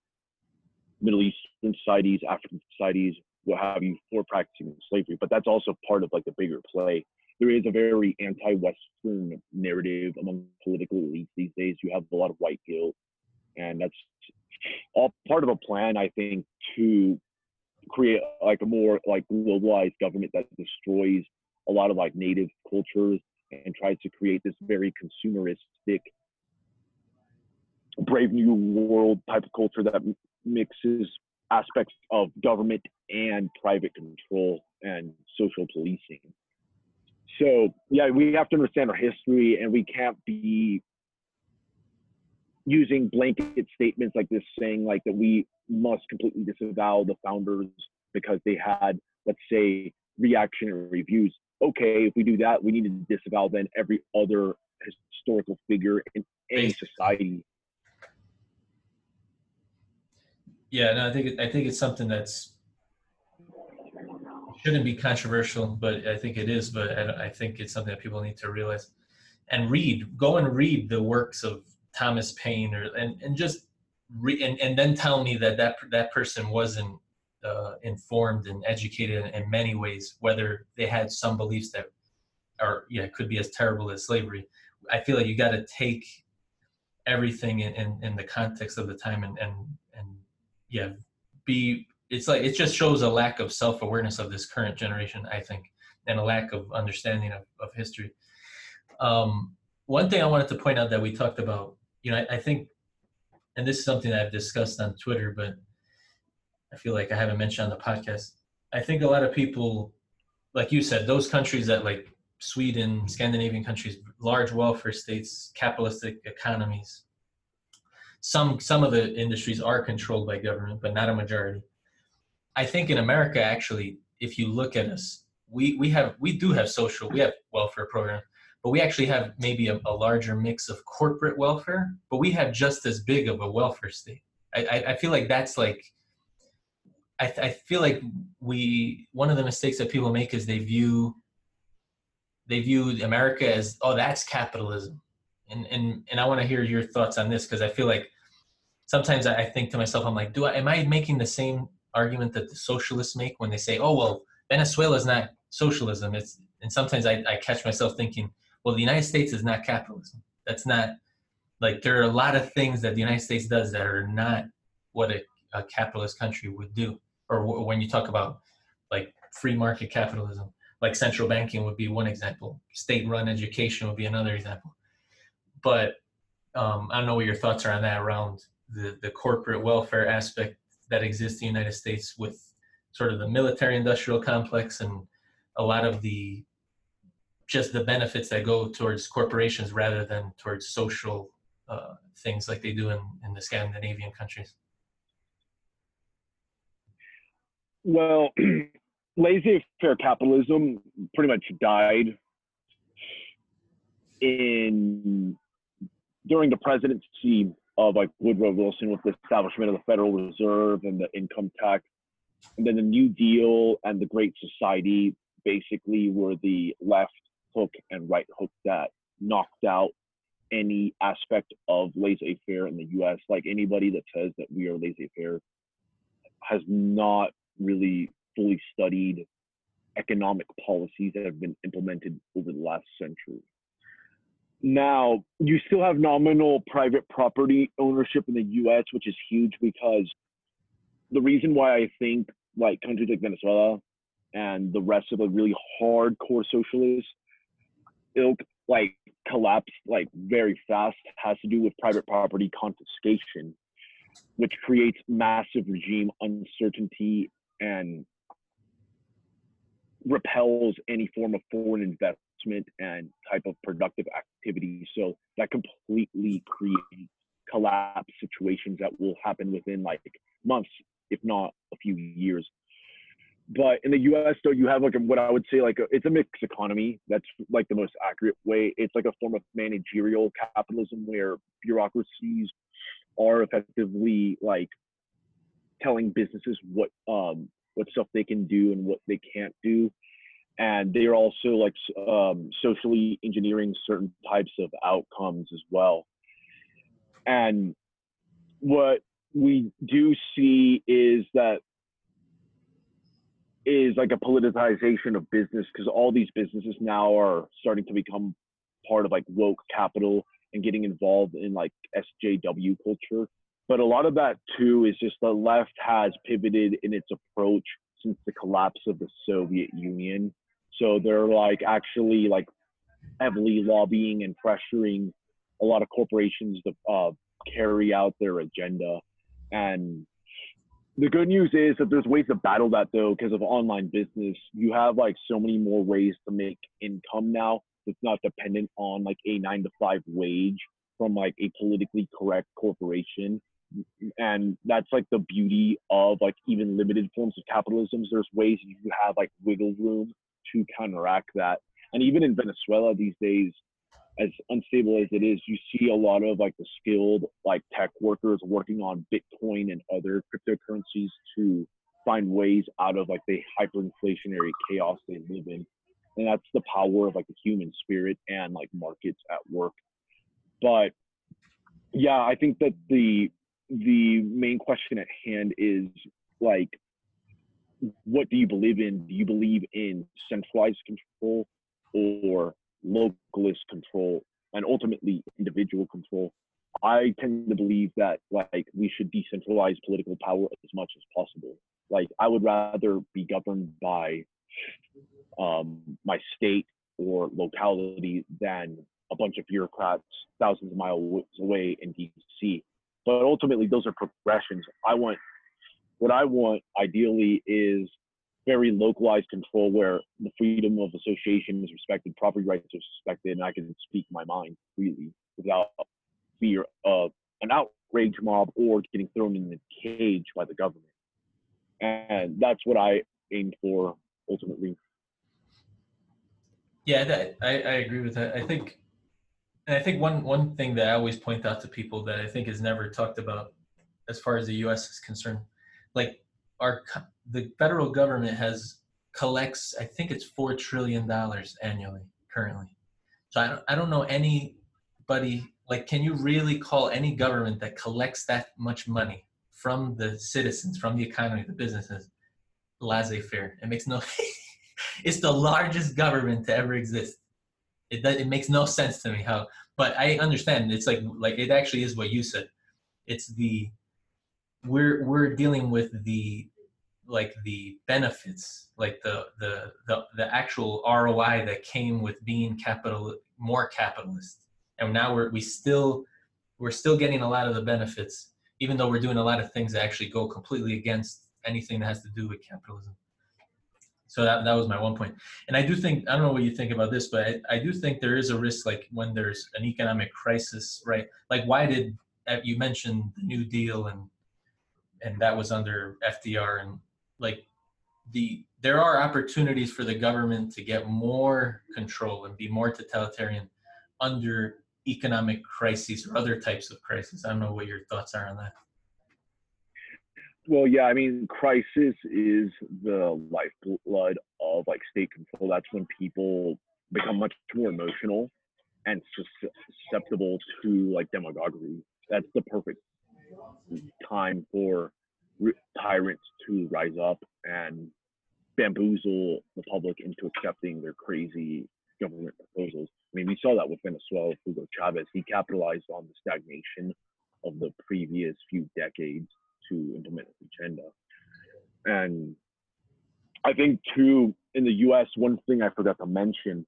Middle Eastern societies, African societies, what have you, for practicing slavery. But that's also part of like the bigger play. There is a very anti-Western narrative among political elites these days. You have a lot of white guilt and that's all part of a plan i think to create like a more like globalized government that destroys a lot of like native cultures and tries to create this very consumeristic brave new world type of culture that mixes aspects of government and private control and social policing. So yeah we have to understand our history and we can't be using blanket statements like this saying like that we must completely disavow the founders because they had let's say reactionary views. Okay if we do that we need to disavow then every other historical figure in any society. Yeah no i think i think it's something that's shouldn't be controversial but i think it is but I, I think it's something that people need to realize and read go and read the works of Thomas Paine or and, and just re, and, and then tell me that that that person wasn't uh, informed and educated in, in, many ways, whether they had some beliefs that are yeah could be as terrible as slavery. I feel like you got to take everything in, in, in, the context of the time and and and yeah be it's like it just shows a lack of self-awareness of this current generation i think and a lack of understanding of, of history um, one thing i wanted to point out that we talked about you know, I, I think, and this is something I've discussed on Twitter, but I feel like I haven't mentioned on the podcast. I think a lot of people, like you said, those countries that like Sweden, Scandinavian countries, large welfare states, capitalistic economies. Some some of the industries are controlled by government, but not a majority. I think in America, actually, if you look at us, we we have we do have social, we have welfare programs, but we actually have maybe a, a, larger mix of corporate welfare, but we have just as big of a welfare state. I, I, I feel like that's like, I, I feel like we, one of the mistakes that people make is they view, they view America as, oh, that's capitalism. And, and, and I want to hear your thoughts on this because I feel like sometimes I think to myself, I'm like, do I, am I making the same argument that the socialists make when they say, oh, well, Venezuela is not socialism. It's, and sometimes I, I catch myself thinking, well, the United States is not capitalism. That's not like there are a lot of things that the United States does that are not what a, a capitalist country would do. Or w- when you talk about like free market capitalism, like central banking would be one example. State-run education would be another example. But um, I don't know what your thoughts are on that around the, the corporate welfare aspect that exists in the United States with sort of the military industrial complex and a lot of the just the benefits that go towards corporations rather than towards social uh, things like they do in, in the Scandinavian countries? Well, <clears throat> laissez-faire capitalism pretty much died in during the presidency of like Woodrow Wilson with the establishment of the Federal Reserve and the income tax, and then the New Deal and the Great Society basically were the left hook and right hook that knocked out any aspect of laissez-faire in the U.S. Like anybody that says that we are laissez-faire has not really fully studied economic policies that have been implemented over the last century. Now, you still have nominal private property ownership in the US, which is huge because the reason why I think like countries like Venezuela and the rest of the really hardcore socialist ilk like collapsed like very fast has to do with private property confiscation, which creates massive regime uncertainty and repels any form of foreign investment and type of productive activity. So that completely creates collapse situations that will happen within like months, if not a few years. But in the U.S., though, you have like a, what I would say like a, it's a mixed economy. That's like the most accurate way. It's like a form of managerial capitalism where bureaucracies are effectively like telling businesses what um what stuff they can do and what they can't do and they are also like um, socially engineering certain types of outcomes as well and what we do see is that is like a politicization of business because all these businesses now are starting to become part of like woke capital and getting involved in like SJW culture. But a lot of that too is just the left has pivoted in its approach since the collapse of the Soviet Union. So they're like actually like heavily lobbying and pressuring a lot of corporations to uh, carry out their agenda. And the good news is that there's ways to battle that though because of online business. You have like so many more ways to make income now. It's not dependent on like a nine to five wage from like a politically correct corporation and that's like the beauty of like even limited forms of capitalism. There's ways you have like wiggle room to counteract that. And even in Venezuela these days, as unstable as it is, you see a lot of like the skilled like tech workers working on Bitcoin and other cryptocurrencies to find ways out of like the hyperinflationary chaos they live in. And that's the power of like the human spirit and like markets at work. But yeah, I think that the the main question at hand is like what do you believe in? Do you believe in centralized control or localist control and ultimately individual control? I tend to believe that like we should decentralize political power as much as possible. Like I would rather be governed by um, my state or locality than a bunch of bureaucrats thousands of miles away in DC but ultimately those are progressions. I want what I want ideally is very localized control where the freedom of association is respected, property rights are respected, and I can speak my mind freely without fear of an outrage mob or getting thrown in the cage by the government. And that's what I aim for ultimately. Yeah, I, I agree with that. I think and I think one one thing that I always point out to people that I think is never talked about, as far as the U.S. is concerned, like our the federal government has collects I think it's four trillion dollars annually currently. So I don't I don't know anybody like can you really call any government that collects that much money from the citizens, from the economy, the businesses, laissez-faire? It makes no. <laughs> it's the largest government to ever exist it it makes no sense to me how. But I understand. It's like like it actually is what you said. It's the we're we're dealing with the like the benefits, like the the the the actual ROI that came with being capital more capitalist, and now we're we still we're still getting a lot of the benefits, even though we're doing a lot of things that actually go completely against anything that has to do with capitalism. So that, that was my one. And I do think, I don't know what you think about this, but I, I do think there is a risk like when there's an economic crisis, right? Like why did, uh, you mentioned the New Deal and, and that was under FDR and like the, there are opportunities for the government to get more control and be more totalitarian under economic crises or other types of crises. I don't know what your thoughts are on that. Well, yeah, I mean, crisis is the lifeblood of like state control. That's when people become much more emotional and susceptible to like demagoguery. That's the perfect time for tyrants to rise up and bamboozle the public into accepting their crazy government proposals. I mean, we saw that with Venezuela, Hugo Chavez. He capitalized on the stagnation of the previous few decades to implement his agenda. And I think, too, in the US, one thing I forgot to mention,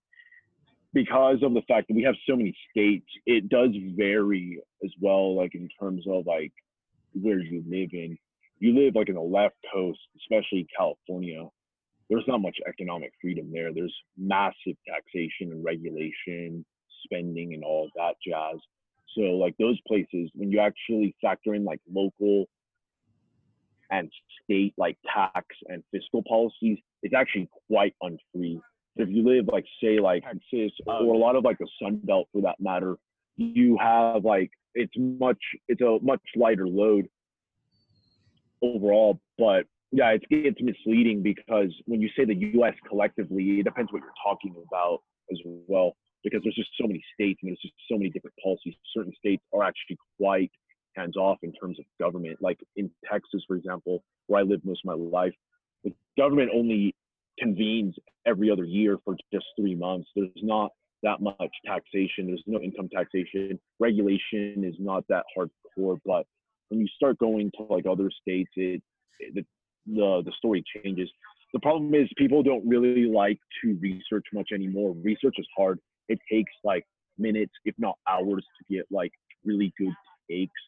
because of the fact that we have so many states, it does vary as well, like in terms of like where you live in. You live like in the left coast, especially California, there's not much economic freedom there. There's massive taxation and regulation, spending, and all that jazz. So, like those places, when you actually factor in like local and state like tax and fiscal policies, it's actually quite unfree. If you live like say like Texas or um, a lot of like the Sun Belt for that matter, you have like it's much it's a much lighter load overall, but yeah, it's it's misleading because when you say the U.S. collectively, it depends what you're talking about as well. Because there's just so many states and there's just so many different policies. Certain states are actually quite hands off in terms of government. Like in Texas, for example, where I lived most of my life, the government only convenes every other year for just three months. There's not that much taxation. There's no income taxation. Regulation is not that hardcore. But when you start going to like other states, it, it the the story changes. The problem is people don't really like to research much anymore. Research is hard. It takes like minutes, if not hours, to get like really good takes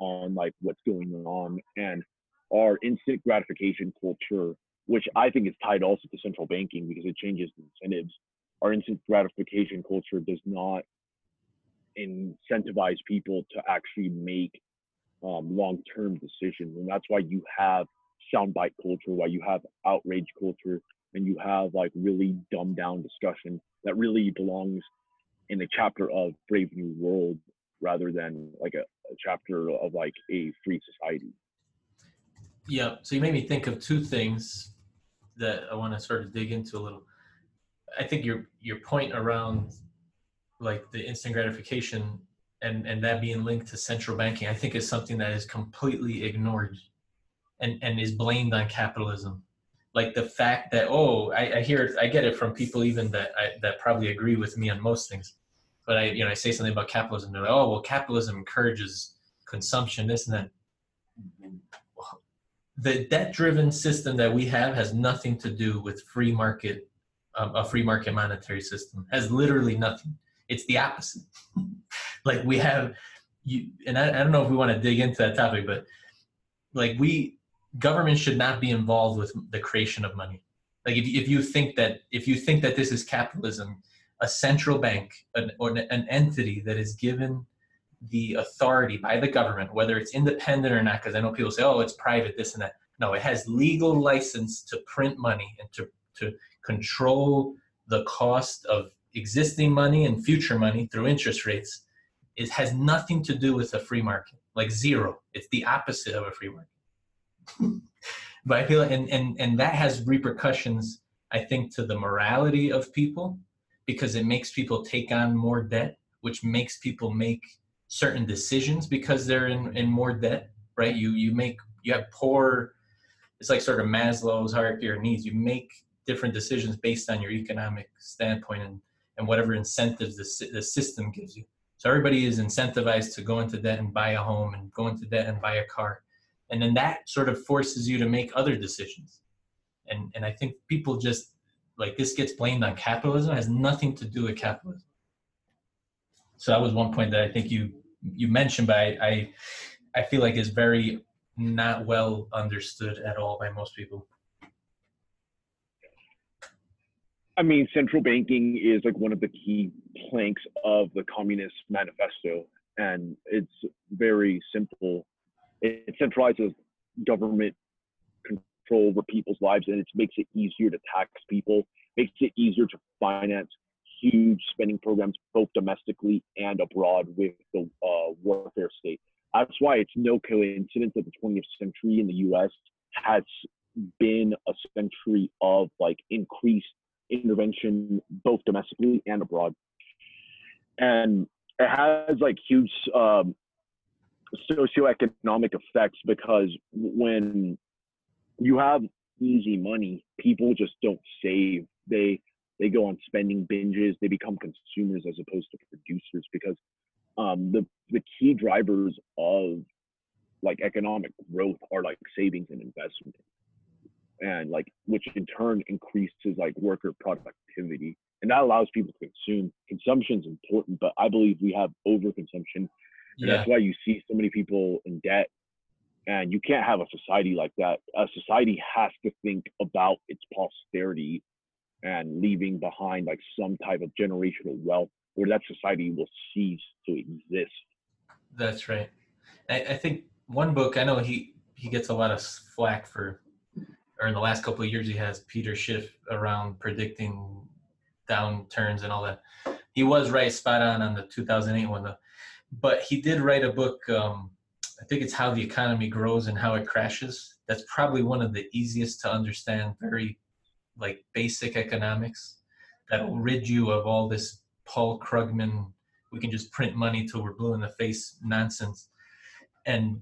on like what's going on and our instant gratification culture, which I think is tied also to central banking because it changes incentives. Our instant gratification culture does not incentivize people to actually make um, long-term decisions, and that's why you have soundbite culture, why you have outrage culture, and you have like really dumbed down discussion that really belongs in a chapter of Brave New World rather than like a, a chapter of like a free society. Yeah. So you made me think of two things that I want to sort of dig into a little. I think your your point around like the instant gratification and and that being linked to central banking, I think is something that is completely ignored and, and is blamed on capitalism. Like the fact that oh, I, I hear it, I get it from people even that I, that probably agree with me on most things, but I you know I say something about capitalism, they're like oh well, capitalism encourages consumption, this and that. The debt-driven system that we have has nothing to do with free market, um, a free market monetary system. Has literally nothing. It's the opposite. <laughs> like we have, you and I, I don't know if we want to dig into that topic, but like we government should not be involved with the creation of money. Like if, if you think that if you think that this is capitalism, a central bank an, or an entity that is given the authority by the government, whether it's independent or not, because I know people say, oh, it's private, this and that. No, it has legal license to print money and to, to control the cost of existing money and future money through interest rates. It has nothing to do with a free market, like zero. It's the opposite of a free market. <laughs> but I feel and, and, and that has repercussions, I think, to the morality of people because it makes people take on more debt, which makes people make certain decisions because they're in, in more debt, right? You, you make, you have poor, it's like sort of Maslow's hierarchy of needs. You make different decisions based on your economic standpoint and, and whatever incentives the, the system gives you. So everybody is incentivized to go into debt and buy a home and go into debt and buy a car. And then that sort of forces you to make other decisions. And and i think people just like this gets blamed on capitalism it has nothing to do with capitalism. So that was one point that i think you you mentioned but i i, I feel like is very not well understood at all by most people I mean, central banking is like one of the key planks of the Communist Manifesto, and it's very simple it centralizes government control over people's lives and it makes it easier to tax people, makes it easier to finance huge spending programs both domestically and abroad with the uh, warfare state. That's why it's no coincidence that the 20th century in the U.S. has been a century of like increased intervention both domestically and abroad, and it has like huge um, socioeconomic effects because when you have easy money, people just don't save. They they go on spending binges. They become consumers as opposed to producers because um, the the key drivers of like economic growth are like savings and investment, and like which in turn increases like worker productivity, and that allows people to consume. Consumption is important, but I believe we have overconsumption, and Yeah. that's why you see so many people in debt. And you can't have a society like that. A society has to think about its posterity and leaving behind like some type of generational wealth or that society will cease to exist. That's right. I, I think one book I know he he gets a lot of flack for, or in the last couple of years he has Peter Schiff around predicting downturns and all that. He was right, spot on on the 2008 one though. But he did write a book. Um, I think it's how the economy grows and how it crashes. That's probably one of the easiest to understand. Very like basic economics that'll rid you of all this Paul Krugman we can just print money till we're blue in the face nonsense and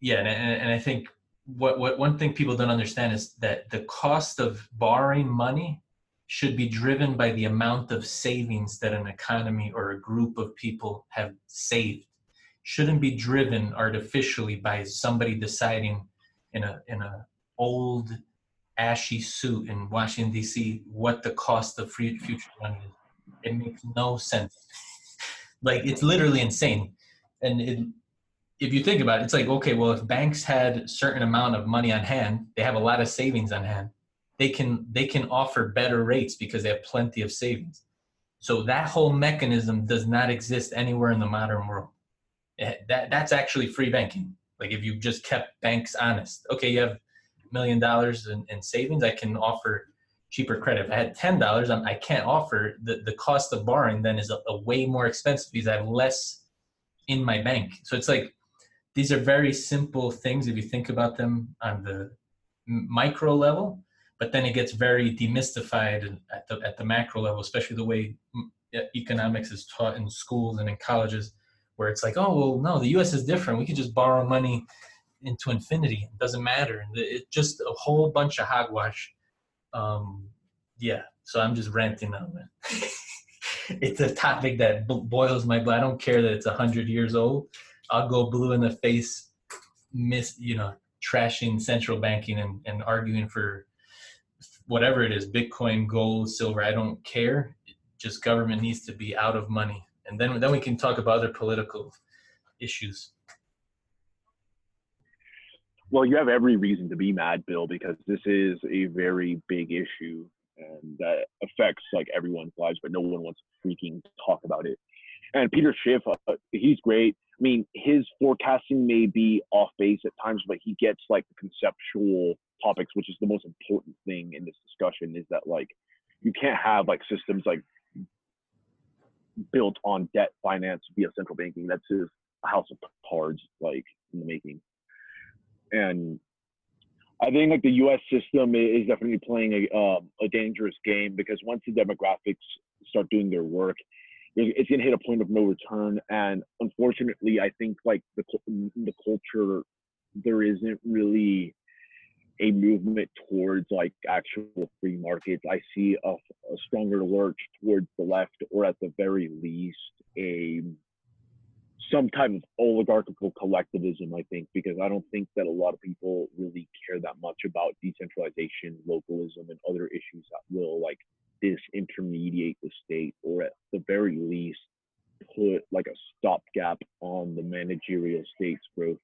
yeah and, and, and i think what, what one thing people don't understand is that the cost of borrowing money should be driven by the amount of savings that an economy or a group of people have saved. Shouldn't be driven artificially by somebody deciding in a in a old ashy suit in washington d.c what the cost of free future money is. It makes no sense. <laughs> Like it's literally insane. And it, if you think about it it's like okay well if banks had a certain amount of money on hand they have a lot of savings on hand they can they can offer better rates because they have plenty of savings so that whole mechanism does not exist anywhere in the modern world Eh, that that's actually free banking like if you just kept banks honest okay you have a million dollars in, in savings i can offer cheaper credit. If I had ten dollars, I can't offer the, the cost of borrowing. Then is a, a, way more expensive because I have less in my bank. So it's like these are very simple things if you think about them on the micro level, but then it gets very demystified at the at the macro level, especially the way economics is taught in schools and in colleges, where it's like, oh well, no, the U.S. is different. We can just borrow money into infinity. It doesn't matter. It's just a whole bunch of hogwash um yeah so i'm just ranting on man <laughs> it's a topic that boils my blood i don't care that it's a 100 years old i'll go blue in the face miss you know trashing central banking and, and arguing for whatever it is bitcoin gold silver i don't care. Just government needs to be out of money. And then then we can talk about other political issues. Well, you have every reason to be mad, Bill, because this is a very big issue and that affects like everyone's lives, but no one wants to freaking talk about it. And Peter Schiff, uh, he's great. I mean, his forecasting may be off base at times, but he gets like the conceptual topics, which is the most important thing in this discussion. Is that like you can't have like systems like built on debt finance via central banking. That's just a house of cards, like in the making and I think like the U.S. system is definitely playing a um, a dangerous game because once the demographics start doing their work, it's gonna hit a point of no return. And unfortunately, I think like the the culture there isn't really a movement towards like actual free markets. I see a, a stronger lurch towards the left, or at the very least, a some type of oligarchical collectivism, I think, because I don't think that a lot of people really care that much about decentralization, localism, and other issues that will like disintermediate the state or at the very least put like a stopgap on the managerial state's growth.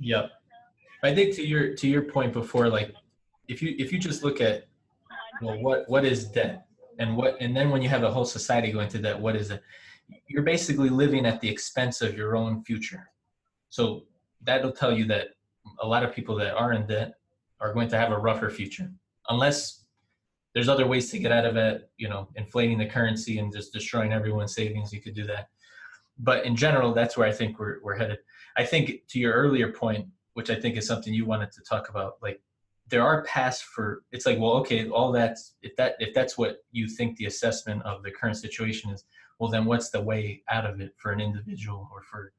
Yep. I think to your to your point before, like if you if you just look at well what what is debt and what and then when you have a whole society going to debt, what is it? you're basically living at the expense of your own future. So that'll tell you that a lot of people that are in debt are going to have a rougher future, unless there's other ways to get out of it. You know, inflating the currency and just destroying everyone's savings. You could do that, but in general, that's where I think we're we're headed. I think to your earlier point, which I think is something you wanted to talk about, like there are paths for it's like well okay all that's if that if that's what you think the assessment of the current situation is well then what's the way out of it for an individual or for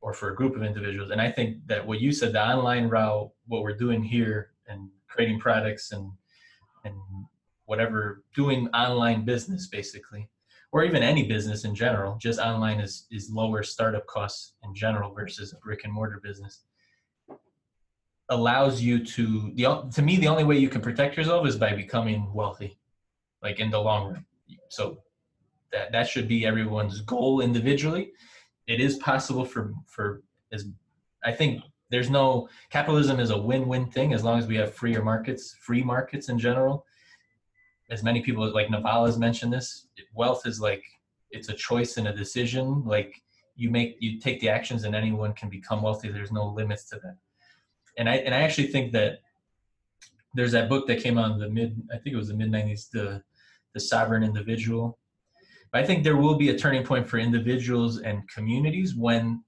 or for a group of individuals and i think that what you said the online route what we're doing here and creating products and and whatever doing online business basically or even any business in general just online is is lower startup costs in general versus a brick and mortar business. Allows you to the to me the only way you can protect yourself is by becoming wealthy like in the long run. So that that should be everyone's goal individually. It is possible for for as i think there's no capitalism is a win-win thing as long as we have freer markets free markets in general. As many people like naval has mentioned this wealth is like it's a choice and a decision. Like you make you take the actions and anyone can become wealthy. There's no limits to that. And i and i actually think that there's that book that came out in the mid i think it was the mid 90s the the sovereign individual. But i think there will be a turning point for individuals and communities when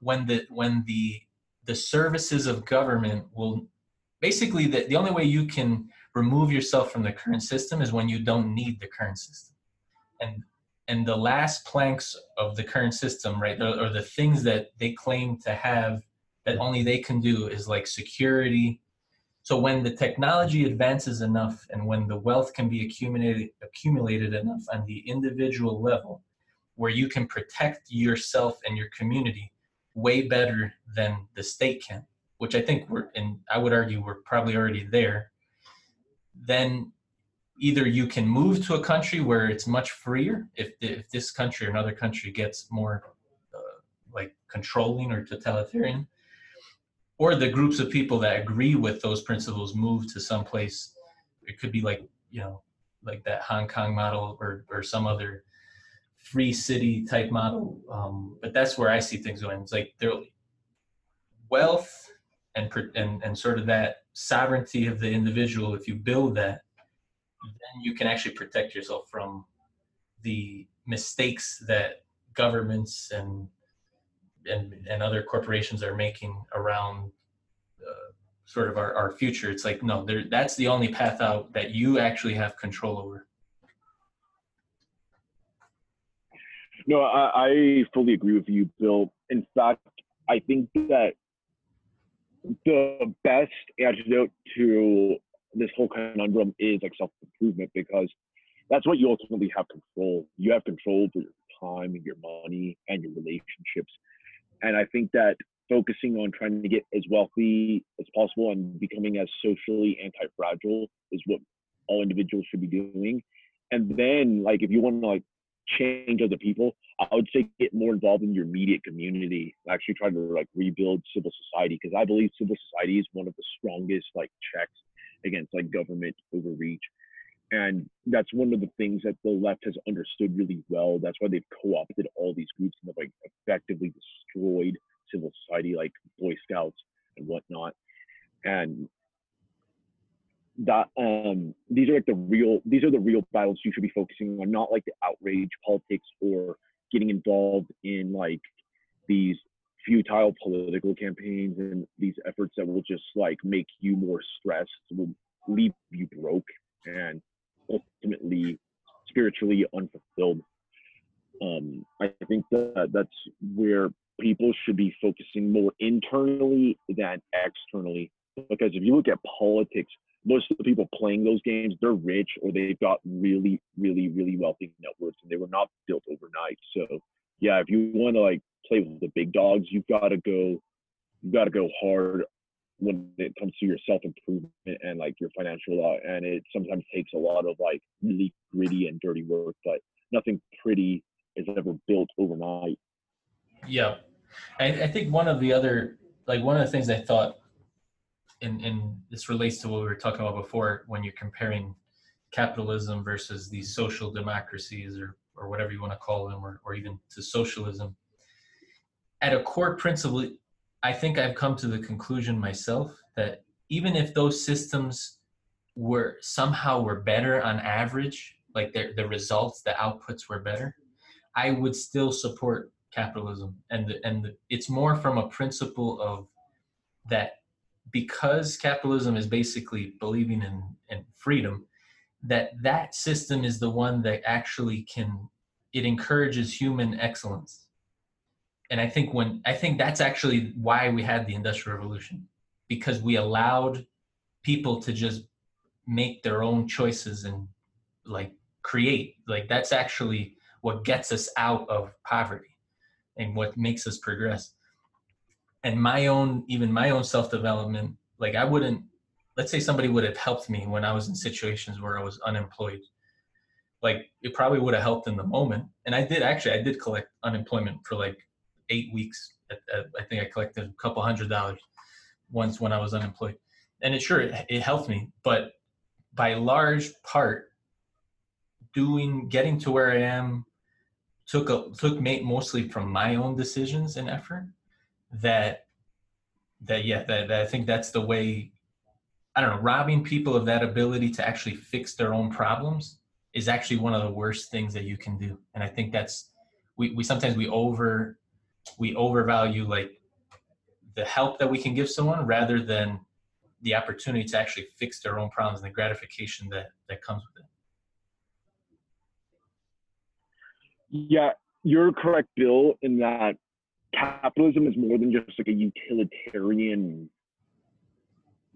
when the when the the services of government will basically the, the only way you can remove yourself from the current system is when you don't need the current system. And and the last planks of the current system right or, or the things that they claim to have that only they can do is like security. So when the technology advances enough and when the wealth can be accumulated accumulated enough on the individual level where you can protect yourself and your community way better than the state can which i think we're and i would argue we're probably already there then either you can move to a country where it's much freer if, if this country or another country gets more uh, like controlling or totalitarian or the groups of people that agree with those principles move to some place it could be like you know like that hong kong model or, or some other free city type model um, but that's where i see things going. It's like there wealth and, and and sort of that sovereignty of the individual. If you build that then you can actually protect yourself from the mistakes that governments and and, and other corporations are making around uh, sort of our, our future. It's like no that's the only path out that you actually have control over no I, I fully agree with you bill in fact i think that the best antidote to this whole conundrum is like self improvement because that's what you ultimately have control. You have control over your time and your money and your relationships. And I think that focusing on trying to get as wealthy as possible and becoming as socially anti fragile is what all individuals should be doing. And then, like, if you want to like change other people, I would say get more involved in your immediate community. Actually, try to like rebuild civil society because I believe civil society is one of the strongest like checks against like government overreach. And that's one of the things that the left has understood really well. That's why they've co-opted all these groups and have like effectively destroyed civil society, like Boy Scouts and whatnot. And that um these are like the real these are the real battles you should be focusing on, not like the outrage politics or getting involved in like these futile political campaigns and these efforts that will just like make you more stressed, will leave you broke and ultimately spiritually unfulfilled. Um, I think that that's where people should be focusing more internally than externally. Because if you look at politics, most of the people playing those games, they're rich or they've got really, really, really wealthy networks and they were not built overnight. So yeah, if you want to like play with the big dogs, you've got to go, you've got to go hard when it comes to your self improvement and like your financial law. And it sometimes takes a lot of like really gritty and dirty work, but nothing pretty is ever built overnight. Yeah. I, I think one of the other, like one of the things I thought, and, and this relates to what we were talking about before when you're comparing capitalism versus these social democracies or, or whatever you want to call them, or, or even to socialism at a core principle, I think I've come to the conclusion myself that even if those systems were somehow were better on average, like the the results, the outputs were better, I would still support capitalism. And the, and the, it's more from a principle of that because capitalism is basically believing in, in freedom, that that system is the one that actually can it encourages human excellence. And I think when I think that's actually why we had the Industrial Revolution, because we allowed people to just make their own choices and like create. Like that's actually what gets us out of poverty and what makes us progress and my own even my own self-development like i wouldn't let's say somebody would have helped me when i was in situations where i was unemployed. Like it probably would have helped in the moment. And i did actually i did collect unemployment for like eight weeks. I think i collected a couple hundred dollars once when i was unemployed. And it sure it, it helped me. But by large part doing getting to where i am took a took mate mostly from my own decisions and effort that that yeah that, that i think that's the way i don't know robbing people of that ability to actually fix their own problems is actually one of the worst things that you can do. And i think that's we, we sometimes we over we overvalue like the help that we can give someone rather than the opportunity to actually fix their own problems and the gratification that that comes with it. Yeah you're correct bill in that capitalism is more than just like a utilitarian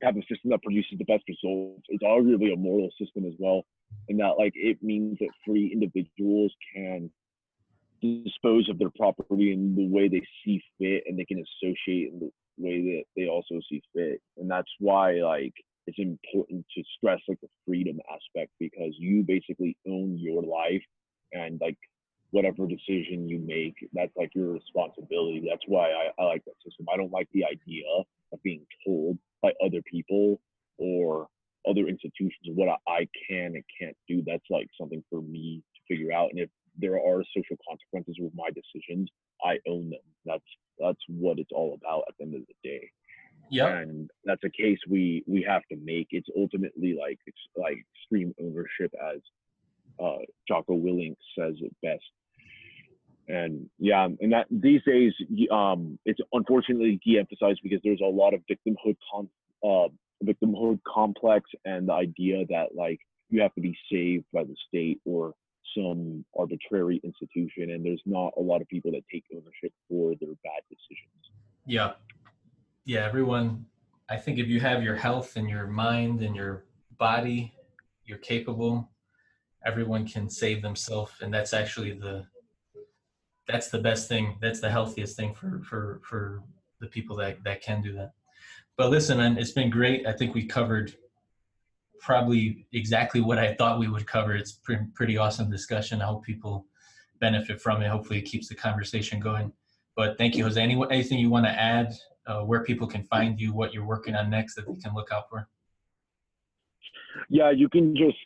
type of system that produces the best results. It's arguably a moral system as well, in that like it means that free individuals can dispose of their property in the way they see fit, and they can associate in the way that they also see fit. And that's why like it's important to stress like the freedom aspect because you basically own your life and like whatever decision you make, that's like your responsibility. That's why I, I like that system. I don't like the idea of being told by other people or other institutions what I can and can't do. That's like something for me to figure out. And if there are social consequences with my decisions, I own them. That's that's what it's all about at the end of the day. Yeah. And that's a case we we have to make. It's ultimately like it's like extreme ownership as uh, Jocko Willink says it best and yeah and that these days um it's unfortunately de-emphasized because there's a lot of victimhood uh victimhood complex and the idea that like you have to be saved by the state or some arbitrary institution and there's not a lot of people that take ownership for their bad decisions. Yeah. Yeah everyone i think if you have your health and your mind and your body you're capable everyone can save themselves and that's actually the that's the best thing. That's the healthiest thing for for for the people that that can do that. But listen, man, it's been great. I think we covered probably exactly what I thought we would cover. It's pretty, pretty awesome discussion. I hope people benefit from it. Hopefully, it keeps the conversation going. But thank you, Jose. Any, anything you want to add? Uh, where people can find you, what you're working on next that they can look out for? Yeah, you can just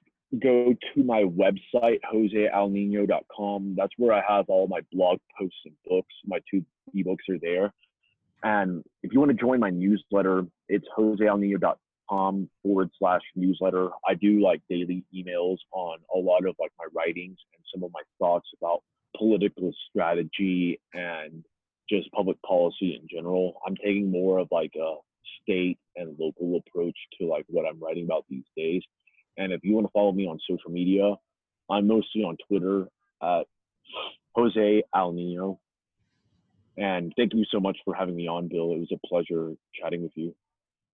go to my website, josealnino.com. That's where I have all my blog posts and books. My two ebooks are there. And if you want to join my newsletter, it's josealnino.com forward slash newsletter. I do like daily emails on a lot of like my writings and some of my thoughts about political strategy and just public policy in general. I'm taking more of like a state and local approach to like what I'm writing about these days. And if you want to follow me on social media, I'm mostly on Twitter at Jose Al Nino. And thank you so much for having me on, Bill. It was a pleasure chatting with you.